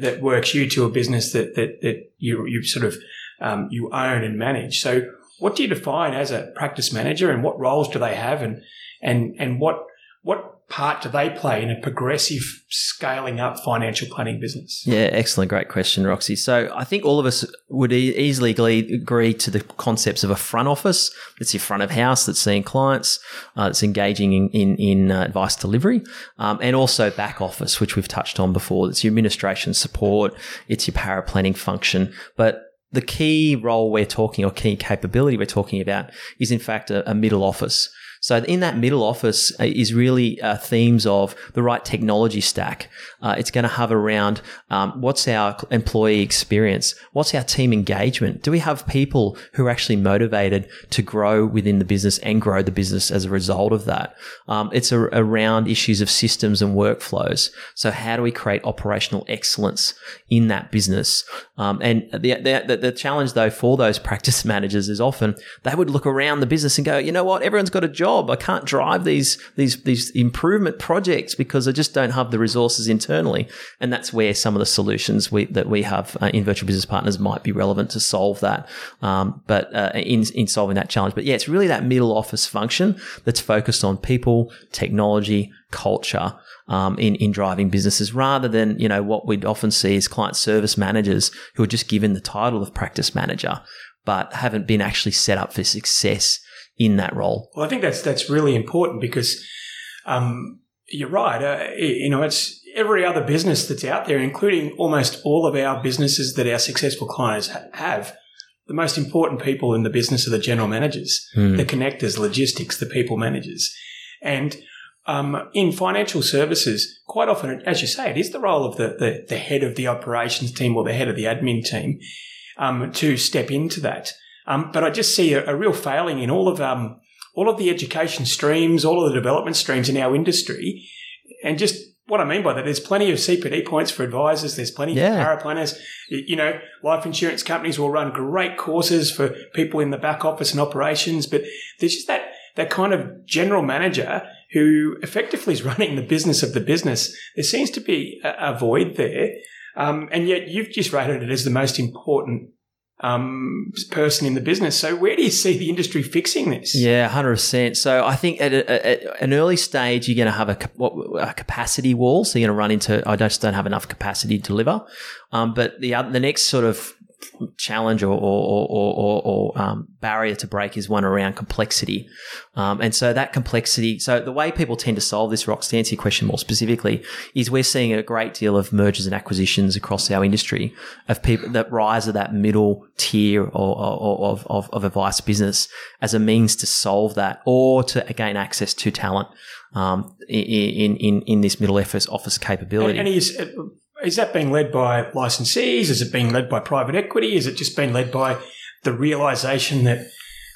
that works you to a business that that, that you you sort of um, you own and manage. So, what do you define as a practice manager, and what roles do they have, and and and what what part do they play in a progressive scaling up financial planning business? Yeah, excellent. Great question, Roxy. So I think all of us would e- easily agree to the concepts of a front office. It's your front of house that's seeing clients, uh, that's engaging in, in, in uh, advice delivery, um, and also back office, which we've touched on before. It's your administration support. It's your paraplanning function. But the key role we're talking or key capability we're talking about is in fact a, a middle office. So in that middle office uh, is really uh, themes of the right technology stack. Uh, it's going to have around um, what's our employee experience, what's our team engagement. Do we have people who are actually motivated to grow within the business and grow the business as a result of that? Um, it's a, around issues of systems and workflows. So how do we create operational excellence in that business? Um, and the, the the challenge though for those *laughs* practice managers is often they would look around the business and go, you know what, everyone's got a job job. I can't drive these these these improvement projects because I just don't have the resources internally. And that's where some of the solutions we, that we have uh, in virtual business partners might be relevant to solve that. Um, but uh, in in solving that challenge, but yeah, it's really that middle office function that's focused on people, technology, culture. Um, in, in driving businesses rather than, you know, what we'd often see is client service managers who are just given the title of practice manager, but haven't been actually set up for success in that role. Well, I think that's that's really important because um, you're right. Uh, you know, it's every other business that's out there, including almost all of our businesses that our successful clients ha- have. The most important people in the business are the general managers, mm. the connectors, logistics, the people managers, and um, in financial services, quite often, as you say, it is the role of the, the, the head of the operations team or the head of the admin team um, to step into that. Um, but I just see a, a, real failing in all of um, all of the education streams, all of the development streams in our industry, and just what I mean by that, there's plenty of CPD points for advisors. There's plenty yeah. for paraplanners. You know, life insurance companies will run great courses for people in the back office and operations, but there's just that that kind of general manager who effectively is *laughs* running the business of the business. There seems to be a, a void there, um, and yet you've just rated it as the most important um, person in the business. So where do you see the industry fixing this? Yeah, hundred percent. So I think at, a, at, an early stage, you're going to have a, what, a capacity wall. So you're going to run into I just don't have enough capacity to deliver. Um, but the the next sort of challenge or, or, or, or um, barrier to break is one around complexity. Um, and so that complexity, so the way people tend to solve this, Rox, to answer your question more specifically, is we're seeing a great deal of mergers and acquisitions across our industry of people that rise to that middle tier of, of, of advice business as a means to solve that or to gain access to talent um, in, in, in this middle office office capability. And, and is, that being led by licensees? Is it being led by private equity? Is it just being led by the realization that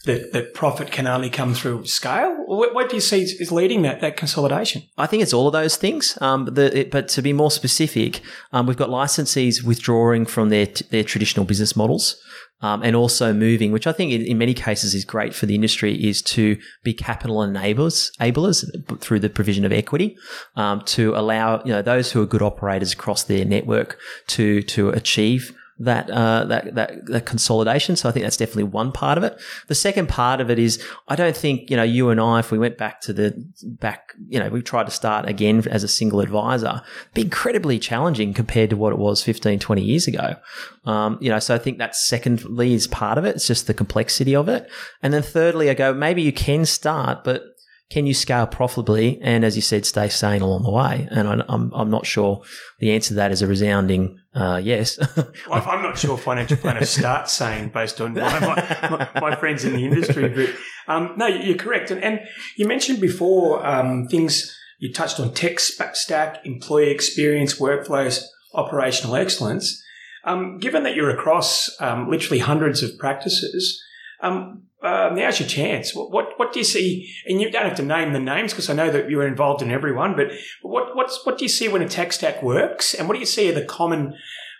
that, that profit can only come through scale? What, what do you see is leading that that consolidation? I think it's all of those things. Um, the, it, but to be more specific, um, we've got licensees withdrawing from their their traditional business models. Um, and also moving, which I think in, in, many cases is great for the industry, is to be capital enablers, enablers through the provision of equity um, to allow you know those who are good operators across their network to to achieve that, uh, that, that, that consolidation. So I think that's definitely one part of it. The second part of it is I don't think, you know, you and I, if we went back to the back, you know, we tried to start again as a single advisor, be incredibly challenging compared to what it was 15, 20 years ago. Um, you know, so I think that secondly is part of it. It's just the complexity of it. And then thirdly, I go, maybe you can start, but can you scale profitably and, as you said, stay sane along the way? And I'm, I'm not sure the answer to that is a resounding uh, yes. *laughs* well, I'm not sure financial planners start sane based on my, my, my, friends in the industry, but um, no, you're correct. And, and you mentioned before um, things you touched on tech stack, employee experience, workflows, operational excellence. Um, given that you're across um, literally hundreds of practices, um, uh, now's your chance. What, what, what do you see? And you don't have to name the names because I know that you're involved in everyone. But what what's what do you see when a tech stack works? And what do you see are the common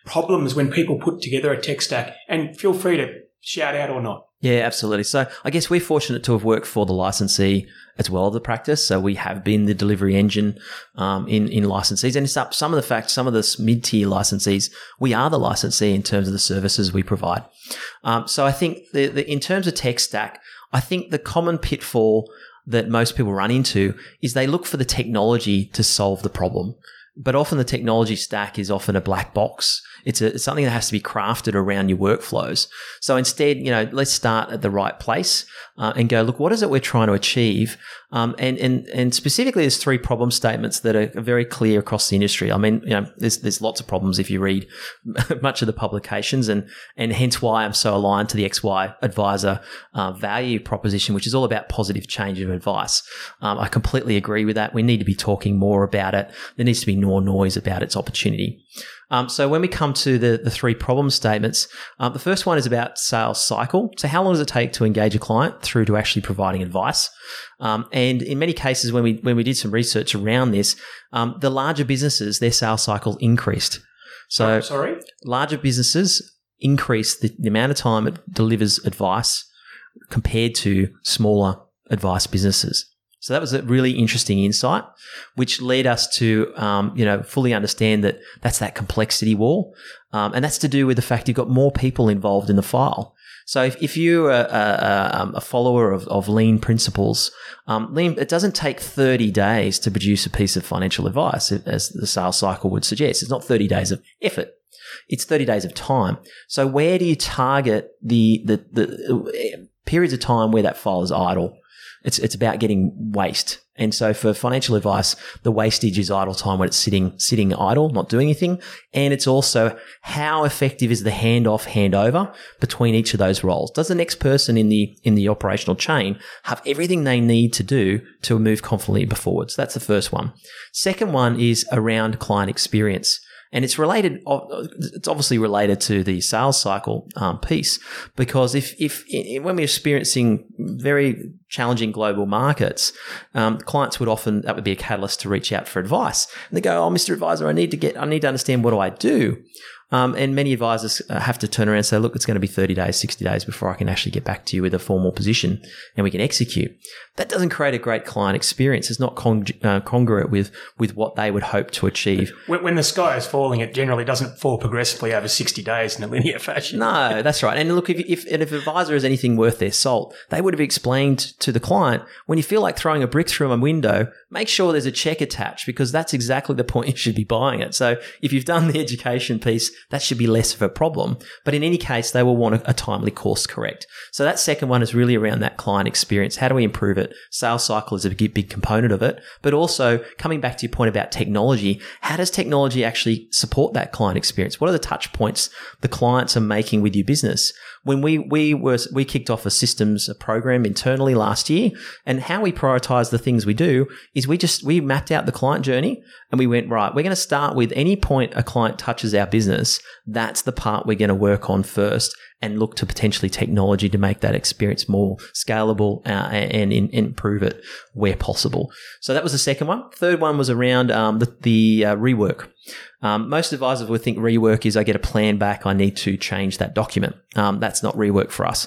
problems when people put together a tech stack? And feel free to shout out or not. Yeah, absolutely. So I guess we're fortunate to have worked for the licensee as well as the practice. So we have been the delivery engine um, in in licensees, and it's up some of the fact some of the mid tier licensees we are the licensee in terms of the services we provide. Um, so I think the, the, in terms of tech stack, I think the common pitfall that most people run into is they look for the technology to solve the problem but often the technology stack is often a black box. It's, a, it's something that has to be crafted around your workflows. So instead, you know, let's start at the right place uh, and go, look, what is it we're trying to achieve? Um, and, and, and specifically, there's three problem statements that are very clear across the industry. I mean, you know, there's, there's lots of problems if you read *laughs* much of the publications and, and hence why I'm so aligned to the XY advisor uh, value proposition, which is all about positive change of advice. Um, I completely agree with that. We need to be talking more about it. There needs to be more noise about its opportunity. Um, so when we come to the, the three problem statements, um, the first one is about sales cycle. So how long does it take to engage a client through to actually providing advice? Um, and in many cases, when we when we did some research around this, um, the larger businesses their sales cycle increased. So oh, sorry, larger businesses increase the, the amount of time it delivers advice compared to smaller advice businesses. So that was a really interesting insight, which led us to, um, you know, fully understand that that's that complexity wall. Um, and that's to do with the fact you've got more people involved in the file. So if, if you're a, a, um, a follower of, of lean principles, um, lean, it doesn't take 30 days to produce a piece of financial advice, as the sales cycle would suggest. It's not 30 days of effort. It's 30 days of time. So where do you target the, the, the uh, periods of time where that file is idle? It's, it's about getting waste. And so for financial advice, the wastage is idle time when it's sitting, sitting idle, not doing anything. And it's also how effective is the handoff, handover between each of those roles? Does the next person in the, in the operational chain have everything they need to do to move confidently forwards? That's the first one. Second one is around client experience and it's related. It's obviously related to the sales cycle um, piece because if if when we're experiencing very challenging global markets, um, clients would often that would be a catalyst to reach out for advice. And they go, "Oh, Mr. Advisor, I need to get, I need to understand what do I do." Um, and many advisors uh, have to turn around and say, look, it's going to be 30 days, 60 days before I can actually get back to you with a formal position and we can execute. That doesn't create a great client experience. It's not con- uh, congruent with, with what they would hope to achieve. When, when, the sky is falling, it generally doesn't fall progressively over 60 days in a linear *laughs* fashion. No, that's right. And look, if, if, and if advisor is anything worth their salt, they would have explained to the client when you feel like throwing a brick through a window, make sure there's a check attached because that's exactly the point *laughs* you should be buying it. So if you've done the education piece, that should be less of a problem. But in any case, they will want a, a timely course correct. So that second one is really around that client experience. How do we improve it? Sales cycle is a big, big component of it. But also coming back to your point about technology, how does technology actually support that client experience? What are the touch points the clients are making with your business? When we we were we kicked off a systems a program internally last year, and how we prioritize the things we do is we just we mapped out the client journey and we went right. We're going to start with any point a client touches our business. That's the part we're going to work on first, and look to potentially technology to make that experience more scalable uh, and, and, improve it where possible. So that was the second one. Third one was around um, the, the uh, rework. Um, most advisors would think rework is I get a plan back, I need to change that document. Um, that's not rework for us.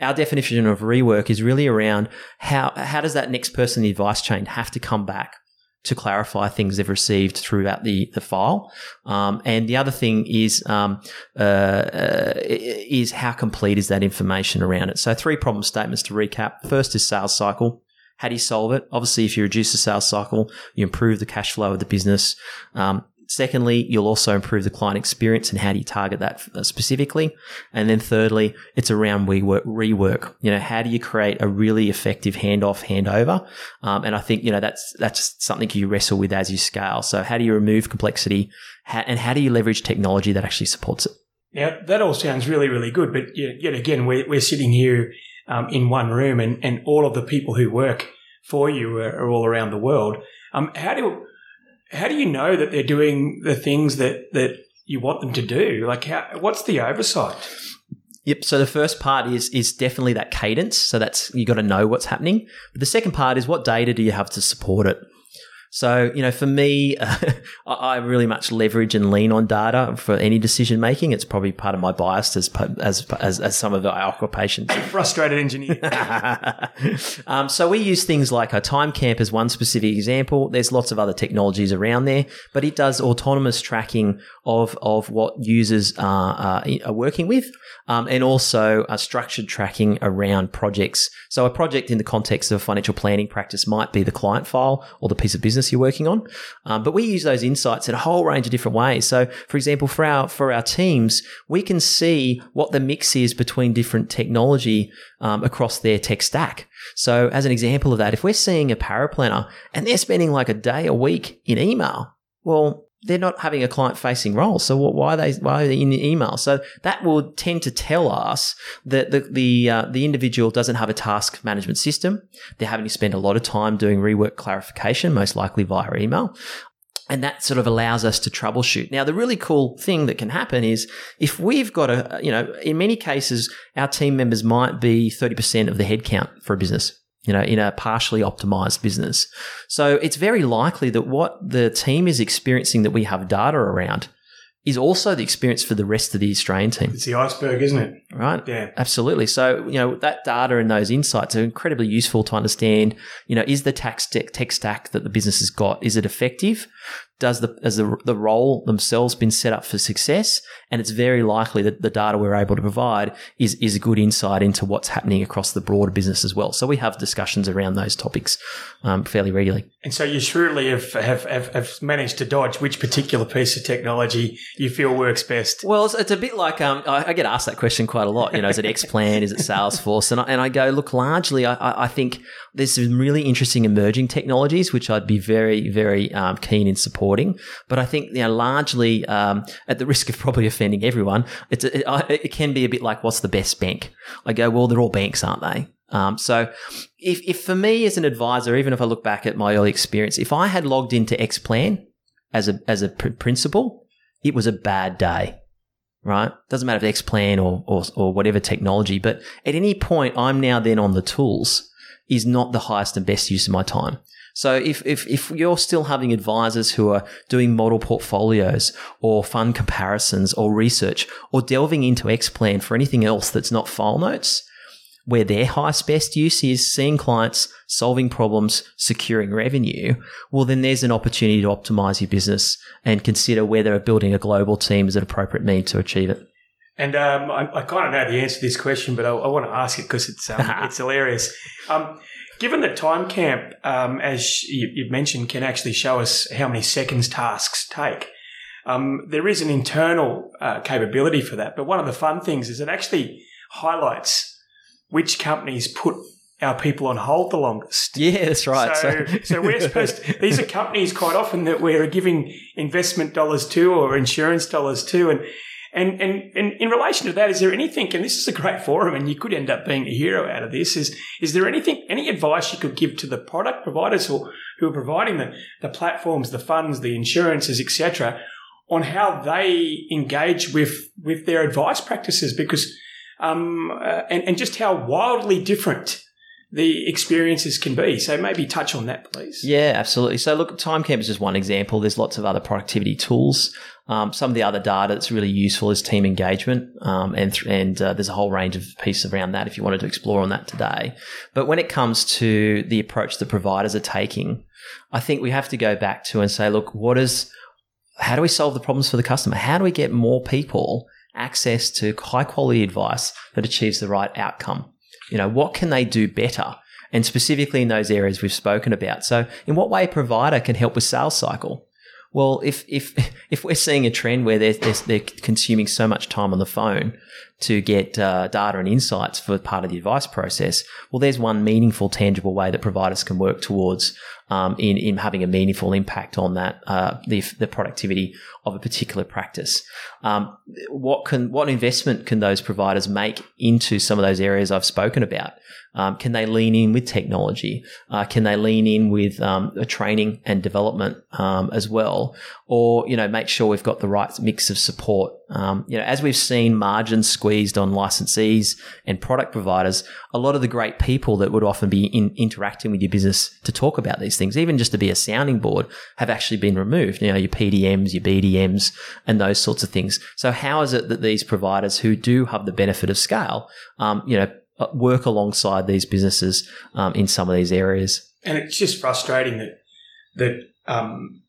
Our definition of rework is really around how how does that next person in the advice chain have to come back to clarify things they've received throughout the, the file. Um, and the other thing is um, uh, uh, is how complete is that information around it. So three problem statements to recap. First is sales cycle. How do you solve it? Obviously, if you reduce the sales cycle, you improve the cash flow of the business. Um, Secondly, you'll also improve the client experience and how do you target that uh, specifically? And then thirdly, it's around rework, rework. You know, how do you create a really effective handoff, handover? Um, and I think, you know, that's, that's something you wrestle with as you scale. So how do you remove complexity and how do you leverage technology that actually supports it? Now, that all sounds really, really good. But yet again, we're, we're sitting here um, in one room and, and all of the people who work for you are, are all around the world. Um, how do how do you know that they're doing the things that that you want them to do? Like, how, what's the oversight? Yep. So the first part is is definitely that cadence. So that's you got to know what's happening. But the second part is what data do you have to support it? So, you know, for me, *laughs* uh, I really much leverage and lean on data for any decision making. It's probably part of my bias as as as, as some of our occupations. *laughs* Frustrated engineer. *laughs* um, so we use things like a TimeCamp as one specific example. There's lots of other technologies around there, but it does autonomous tracking of of what users are, are, are working with, um, and also a structured tracking around projects. So a project in the context of financial planning practice might be the client file or the piece of business business you're working on. Um, but we use those insights in a whole range of different ways. So, for example, for our for our teams, we can see what the mix is between different technology um, across their tech stack. So, as an example of that, if we're seeing a paraplanner and they're spending like a day a week in email, well, they're not having a client facing role. So why are they why are they in the email? So that will tend to tell us that the the, uh, the individual doesn't have a task management system. They're having to spend a lot of time doing rework clarification, most likely via email. And that sort of allows us to troubleshoot. Now, the really cool thing that can happen is if we've got a, you know, in many cases, our team members might be 30% of the headcount for a business you know, in a partially optimized business. So it's very likely that what the team is experiencing that we have data around is also the experience for the rest of the Australian team. It's the iceberg, isn't it? Right. Yeah. Absolutely. So, you know, that data and those insights are incredibly useful to understand, you know, is the tax tech stack that the business has got, is it effective? Does the has the, the role themselves been set up for success and it's very likely that the data we're able to provide is is a good insight into what's happening across the broader business as well. So we have discussions around those topics um, fairly regularly. And so you surely have, have, have, have, managed to dodge which particular piece of technology you feel works best. Well it's, it's a bit like um, I, I, get asked that question quite a lot. You know is it *laughs* Xplan? Is it Salesforce? And I, and I go look largely I, I think there's some really interesting emerging technologies which I'd be very very um, keen in supporting reporting. But I think, you know, largely um, at the risk of probably offending everyone, it's it, it can be a bit like, what's the best bank? I go, well, they're all banks, aren't they? Um, so, if, if for me as an advisor, even if I look back at my early experience, if I had logged into Xplan as a as a pr- principal, it was a bad day right? Doesn't matter if Xplan or, or, or whatever technology, but at any point, I'm now then on the tools is not the highest and best use of my time. So if, if, if you're still having advisors who are doing model portfolios or fund comparisons or research or delving into Xplan for anything else that's not file notes, where their highest best use is seeing clients solving problems, securing revenue, well, then there's an opportunity to optimize your business and consider whether building a global team is an appropriate means to achieve it. And um, I, I, kind of know the answer to this question, but I, I want to ask it because it's um, *laughs* it's hilarious. Um, Given that TimeCamp, um, as you, you, mentioned, can actually show us how many seconds tasks take, um, there is an internal uh, capability for that. But one of the fun things is it actually highlights which companies put our people on hold the longest. Yeah, that's right. So, so, *laughs* so we're supposed to, these are companies quite often that we're giving investment dollars to or insurance dollars to. And and, and, and in relation to that, is there anything, and this is a great forum and you could end up being a hero out of this, is, is there anything, any advice you could give to the product providers who, who are providing the, the platforms, the funds, the insurances, etc., on how they engage with, with their advice practices? Because um, uh, and, and just how wildly different the experiences can be. So maybe touch on that, please. Yeah, absolutely. So look, TimeCamp is just one example. There's lots of other productivity tools. Um, some of the other data that's really useful is team engagement, um, and th- and uh, there's a whole range of pieces around that if you wanted to explore on that today. But when it comes to the approach that providers are taking, I think we have to go back to and say, look, what is, how do we solve the problems for the customer? How do we get more people access to high quality advice that achieves the right outcome? You know, what can they do better? And specifically in those areas we've spoken about. So in what way a provider can help with sales cycle? Well, if, if, *laughs* if we're seeing a trend where they're, they're, they're consuming so much time on the phone to get uh, data and insights for part of the advice process, well, there's one meaningful, tangible way that providers can work towards um, in, in having a meaningful impact on that, uh, the, the productivity of a particular practice. Um, what can, what investment can those providers make into some of those areas I've spoken about? Um, can they lean in with technology? Uh, can they lean in with um, training and development um, as well? Or you know, make sure we've got the right mix of support. Um, you know, as we've seen margins squeezed on licensees and product providers, a lot of the great people that would often be in, interacting with your business to talk about these things, even just to be a sounding board, have actually been removed. You know, your PDMs, your BDMs, and those sorts of things. So, how is it that these providers who do have the benefit of scale, um, you know, uh, work alongside these businesses um, in some of these areas. And it's just frustrating that that um,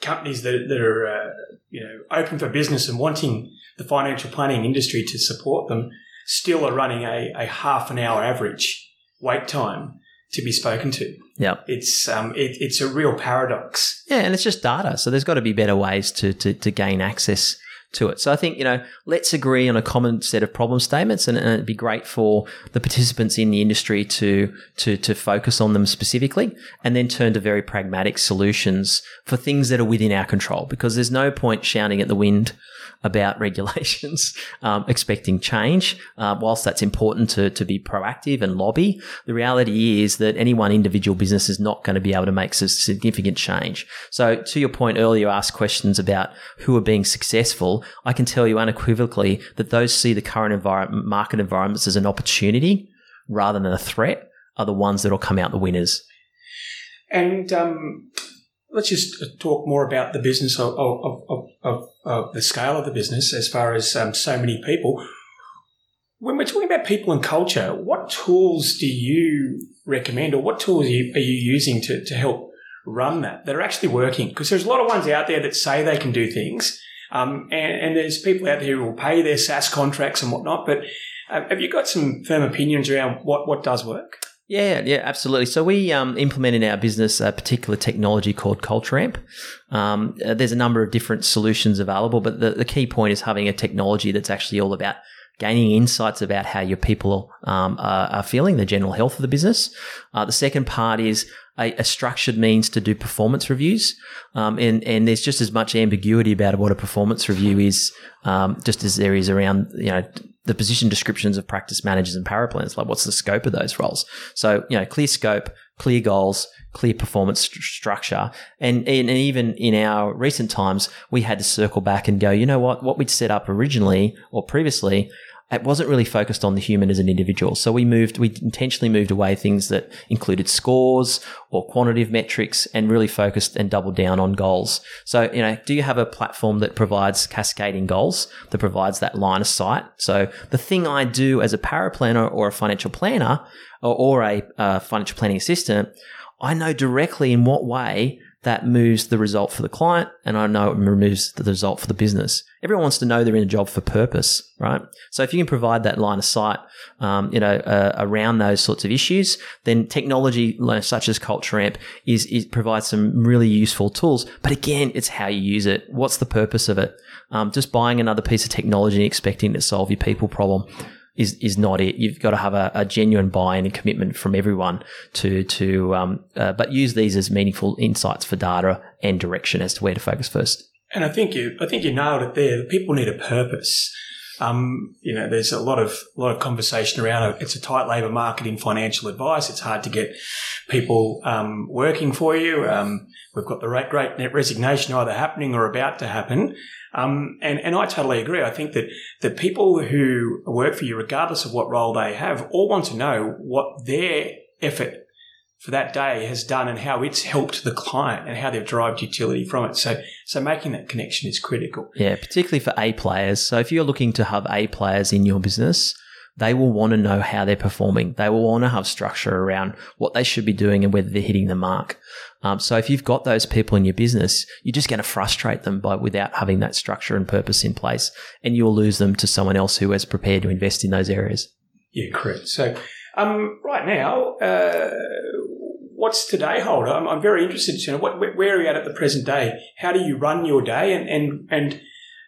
companies that, that are uh, you know open for business and wanting the financial planning industry to support them still are running a, a half an hour average wait time to be spoken to. Yeah, it's um, it, it's a real paradox. Yeah, and it's just data, so there's got to be better ways to to, to gain access to it. So I think, you know, let's agree on a common set of problem statements and, and, it'd be great for the participants in the industry to, to, to focus on them specifically and then turn to very pragmatic solutions for things that are within our control because there's no point shouting at the wind about *laughs* regulations, um, expecting change. Uh, whilst that's important to, to be proactive and lobby, the reality is that any one individual business is not going to be able to make significant change. So to your point earlier, you asked questions about who are being successful. I can tell you unequivocally that those see the current environment, market environments as an opportunity rather than a threat are the ones that will come out the winners. And um, let's just talk more about the business of, of, of, of, of the scale of the business as far as um, so many people. When we're talking about people and culture, what tools do you recommend or what tools are you, are you using to, to help run that that are actually working? Because there's a lot of ones out there that say they can do things. Um, and, and, there's people out there who will pay their SaaS contracts and whatnot. But uh, have you got some firm opinions around what, what does work? Yeah, yeah, absolutely. So we um, implement in our business a particular technology called Culture Amp. Um, uh, there's a number of different solutions available, but the, the key point is having a technology that's actually all about gaining insights about how your people um, are, are, feeling, the general health of the business. Uh, the second part is a, a, structured means to do performance reviews, um, and and there's just as much ambiguity about what a performance review is, um, just as there is around you know the position descriptions of practice managers and power paraplanners. Like, what's the scope of those roles? So, you know, clear scope, clear goals, clear performance st- structure. And, and, even in our recent times, we had to circle back and go, you know what? What we'd set up originally or previously it wasn't really focused on the human as an individual. So we moved, we intentionally moved away things that included scores or quantitative metrics and really focused and doubled down on goals. So, you know, do you have a platform that provides cascading goals, that provides that line of sight? So the thing I do as a paraplanner or a financial planner or, or a uh, financial planning assistant, I know directly in what way that moves the result for the client and I know it removes the result for the business. Everyone wants to know they're in a job for purpose, right? So if you can provide that line of sight, um, you know, uh, around those sorts of issues, then technology such as Culture Amp is, is provides some really useful tools. But again, it's how you use it. What's the purpose of it? Um, just buying another piece of technology and expecting to solve your people problem is is not it. You've got to have a, a genuine buy-in and commitment from everyone to to um, uh, but use these as meaningful insights for data and direction as to where to focus first. And I think you I think you nailed it there. People need a purpose. Um, you know, there's a lot of a lot of conversation around it. It's a tight labour market in financial advice. It's hard to get people um, working for you. Um, we've got the great net resignation either happening or about to happen. Um, and, and I totally agree. I think that, that people who work for you, regardless of what role they have, all want to know what their effort for that day has done and how it's helped the client and how they've derived utility from it. So, so making that connection is critical. Yeah, particularly for A players. So if you're looking to have A players in your business, they will want to know how they're performing. They will want to have structure around what they should be doing and whether they're hitting the mark. Um, so if you've got those people in your business, you're just going to frustrate them by without having that structure and purpose in place, and you'll lose them to someone else who is prepared to invest in those areas. Yeah, correct. So um, right now, uh, what's today hold? I'm, I'm very interested to know what, where are you at at the present day? How do you run your day, and and and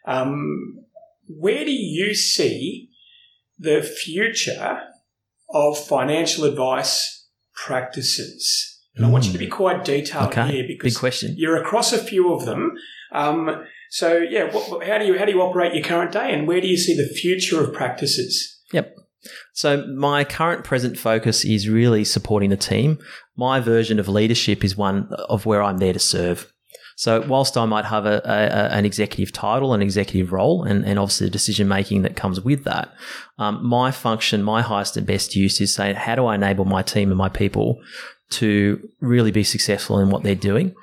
um, where do you see the future of financial advice practices? And I want you to be quite detailed okay. here because you're across a few of them. Um, so yeah, what, how do you how do you operate your current day, and where do you see the future of practices? So my current present focus is really supporting the team. My version of leadership is one of where I'm there to serve. So whilst I might have a, a, an executive title, an executive role, and, and obviously the decision making that comes with that, um, my function, my highest and best use is saying, how do I enable my team and my people to really be successful in what they're doing.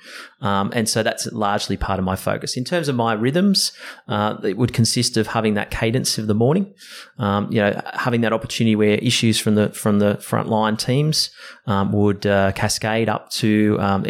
Um, and so that's largely part of my focus. In terms of my rhythms, uh, it would consist of having that cadence of the morning, um, you know, having that opportunity where issues from the from the frontline teams um, would uh, cascade up to, um,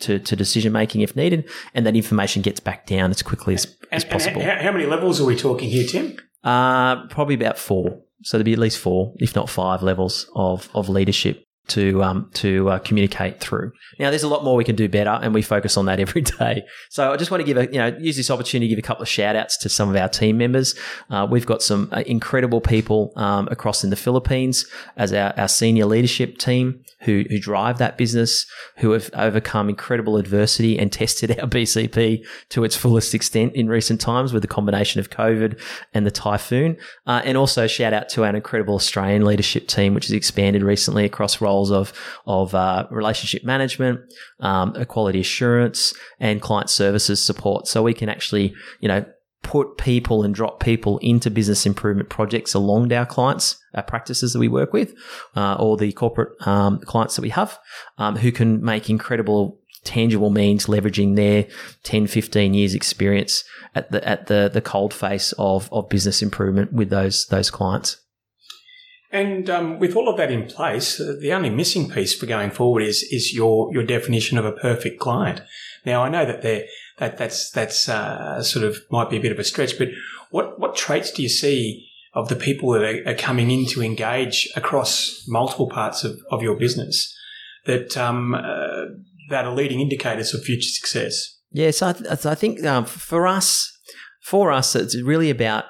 to, to decision making if needed, and that information gets back down as quickly as, as And, possible. and how, how many levels are we talking here, Tim? Uh, probably about four. So there'd be at least four, if not five, levels of of leadership to um, to uh, communicate through. Now, there's a lot more we can do better, and we focus on that *laughs* every day. So, I just want to give a you know use this opportunity to give a couple of shout outs to some of our team members. Uh, we've got some uh, incredible people um, across in the Philippines as our, our senior leadership team who who drive that business, who have overcome incredible adversity and *laughs* tested our BCP to its fullest extent in recent times with the combination of COVID and the typhoon. Uh, and also shout out to our incredible Australian leadership team, which has expanded recently across roles of of uh, relationship management, um, quality assurance, and client services support. So we can actually, you know, put people and drop people into business improvement projects along our clients, our practices that we work with, uh, or the corporate um, clients that we have, um, who can make incredible tangible means leveraging their 10 15 years experience at the at the the cold face of of business improvement with those those clients And um, with all of that in place, uh, the only missing piece for going forward is is your your definition of a perfect client. Now, I know that there that that's that's uh, sort of might be a bit of a stretch, but what what traits do you see of the people that are, are coming in to engage across multiple parts of, of your business that um, uh, that are leading indicators of future success? Yeah, so I, th- so I think um, for us, for us, it's really about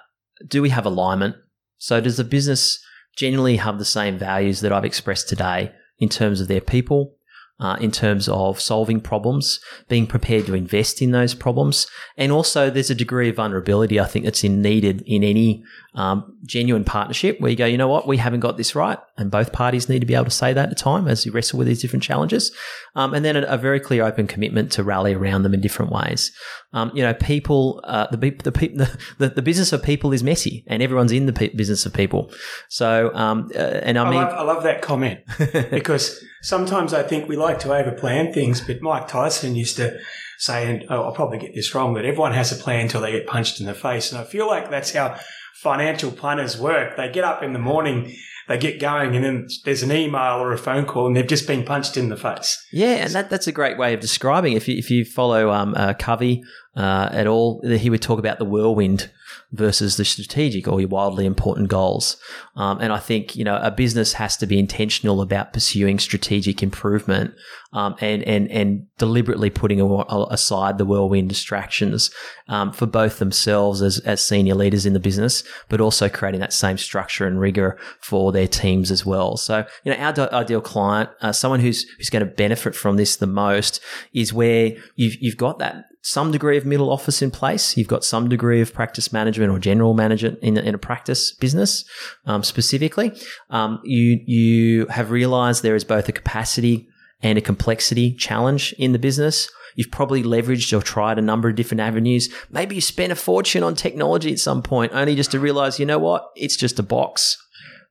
do we have alignment? So does the business generally have the same values that I've expressed today in terms of their people, uh, in terms of solving problems, being prepared to invest in those problems, and also there's a degree of vulnerability I think that's in needed in any um, genuine partnership where you go, you know what, we haven't got this right, and both parties need to be able to say that at a time as you wrestle with these different challenges, um, and then a, a, very clear, open commitment to rally around them in different ways. Um, you know, people, uh, the, the, the, *laughs* the, the business of people is messy, and everyone's in the pe- business of people. So, um, uh, and I, I mean, love, I love that comment *laughs* because sometimes I think we like to overplan things, but Mike Tyson used to say, and oh, I'll probably get this wrong, but everyone has a plan until they get punched in the face. And I feel like that's how financial planners work. They get up in the morning, they get going, and then there's an email or a phone call, and they've just been punched in the face. Yeah, and that, that's a great way of describing. If you if you follow um, uh, Covey uh, at all, he would talk about the whirlwind versus the strategic or your wildly important goals. Um, and I think you know a business has to be intentional about pursuing strategic improvement um, and and and deliberately putting aside the whirlwind distractions um, for both themselves as as senior leaders in the business, but also creating that same structure and rigor for their teams as well. So you know our ideal client, uh, someone who's who's going to benefit from this the most, is where you've you've got that some degree of middle office in place. You've got some degree of practice management or general management in, in a practice business um, specifically. Um, you you have realised there is both a capacity and a complexity challenge in the business. You've probably leveraged or tried a number of different avenues. Maybe you spent a fortune on technology at some point, only just to realize, you know what? It's just a box,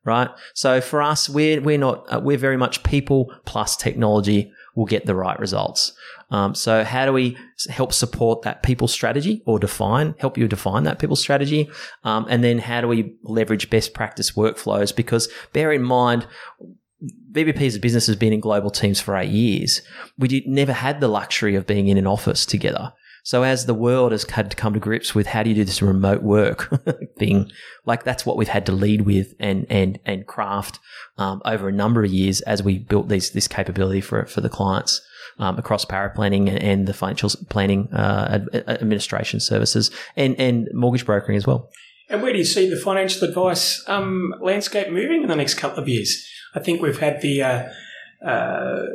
right? So for us, we're we're not uh, we're very much people plus technology will get the right results. Um, so how do we help support that people strategy or define, help you define that people strategy? Um, and then how do we leverage best practice workflows? Because bear in mind, VBP as a business has been in global teams for eight years. We did, never had the luxury of being in an office together. So as the world has had to come to grips with how do you do this remote work *laughs* thing, like that's what we've had to lead with and and and craft um, over a number of years as we built these this capability for for the clients. Um, across paraplanning and the financial planning uh, administration services and, and mortgage brokering as well. And where do you see the financial advice um, landscape moving in the next couple of years? I think we've had the uh, uh,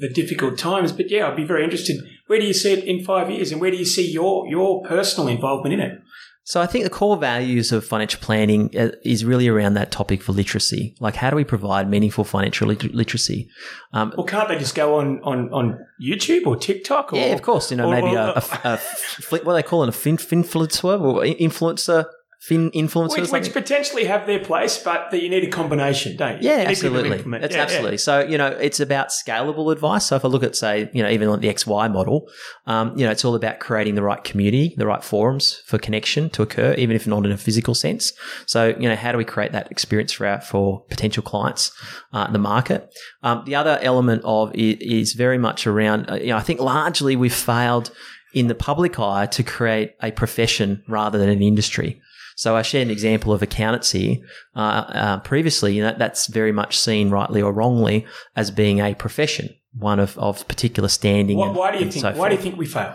the difficult times, but yeah, I'd be very interested. Where do you see it in five years, and where do you see your your personal involvement in it? So I think the core values of financial planning uh, is really around that topic for literacy. Like, how do we provide meaningful financial lit- literacy? Um, well, can't they just go on, on, on YouTube or TikTok? Or, yeah, of course. You know, or, maybe or, a, a, a, a, what they call it, a fin, finfluencer or influencer fin influencers, which, which, potentially have their place, but that you need a combination, don't you? Yeah, you absolutely. That's yeah, absolutely. Yeah. So you know, it's about scalable advice. So if I look at, say, you know, even like the XY model, um, you know, it's all about creating the right community, the right forums for connection to occur, even if not in a physical sense. So you know, how do we create that experience for our, for potential clients uh, the market? Um, the other element of it is very much around. Uh, you know, I think largely we've failed in the public eye to create a profession rather than an industry. So I shared an example of accountancy uh, uh, previously. You know, that's very much seen, rightly or wrongly, as being a profession, one of, of particular standing. Why, why do you think? So why do you think we failed?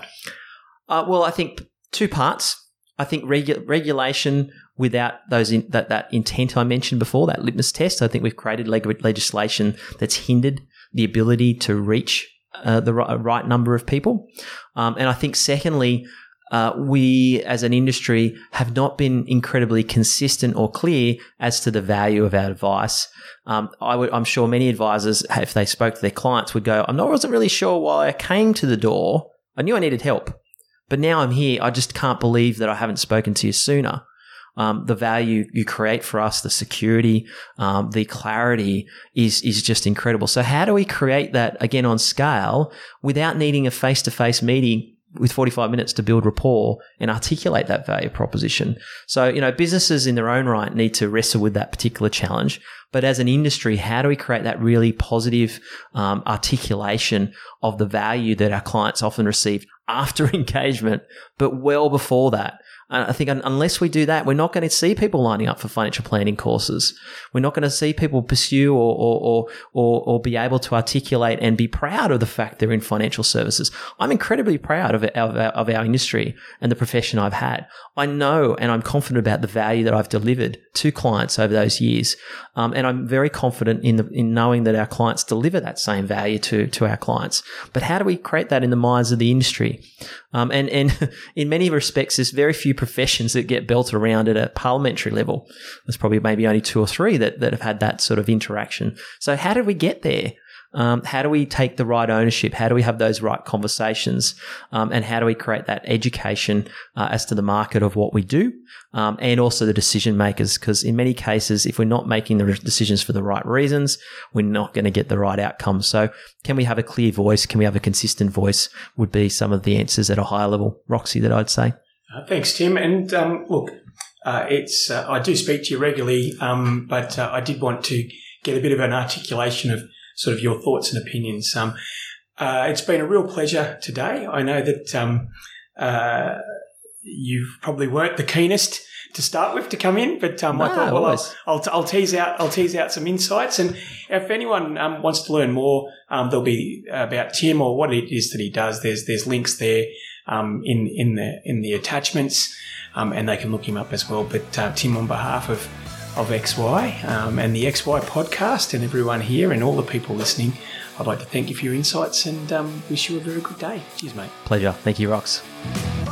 Uh, well, I think two parts. I think regu- regulation without those in, that that intent I mentioned before, that litmus test. I think we've created leg- legislation that's hindered the ability to reach uh, the right, right, number of people. Um, and I think secondly, uh, we as an industry have not been incredibly consistent or clear as to the value of our advice. Um, I am sure many advisors, if they spoke to their clients, would go, "I wasn't really sure why I came to the door. I knew I needed help, but now I'm here. I just can't believe that I haven't spoken to you sooner." Um, the value you create for us, the security, um, the clarity is is just incredible. So how do we create that again on scale without needing a face to face meeting with 45 minutes to build rapport and articulate that value proposition. So, you know, businesses in their own right need to wrestle with that particular challenge. But as an industry, how do we create that really positive um, articulation of the value that our clients often receive after *laughs* engagement, but well before that? And I think unless we do that, we're not going to see people lining up for financial planning courses. We're not going to see people pursue or, or, or, or, be able to articulate and be proud of the fact they're in financial services. I'm incredibly proud of, of, our, of our industry and the profession I've had. I know and I'm confident about the value that I've delivered to clients over those years. Um, and I'm very confident in the, in knowing that our clients deliver that same value to, to our clients. But how do we create that in the minds of the industry? Um, and, and *laughs* in many respects, there's very few professions that get built around at a parliamentary level. There's probably maybe only two or three that, that have had that sort of interaction. So how did we get there? Um, how do we take the right ownership? How do we have those right conversations? Um, and how do we create that education uh, as to the market of what we do um, and also the decision makers? Because in many cases, if we're not making the decisions for the right reasons, we're not going to get the right outcomes. So, can we have a clear voice? Can we have a consistent voice? Would be some of the answers at a higher level, Roxy, that I'd say. Uh, thanks, Tim. And um, look, uh, it's uh, I do speak to you regularly, um, but uh, I did want to get a bit of an articulation of sort of your thoughts and opinions. Um, uh, it's been a real pleasure today. I know that um, uh, you probably weren't the keenest to start with to come in, but um, no, I thought, well, I'll, I'll, I'll, tease out I'll tease out some insights, and if anyone um, wants to learn more, um, there'll be about Tim or what it is that he does. There's there's links there um, in in the in the attachments, um, and they can look him up as well. But uh, Tim, on behalf of of XY um, and the XY podcast and everyone here and all the people listening. I'd like to thank you for your insights and um, wish you a very good day. Cheers, mate. Pleasure. Thank you, Rox.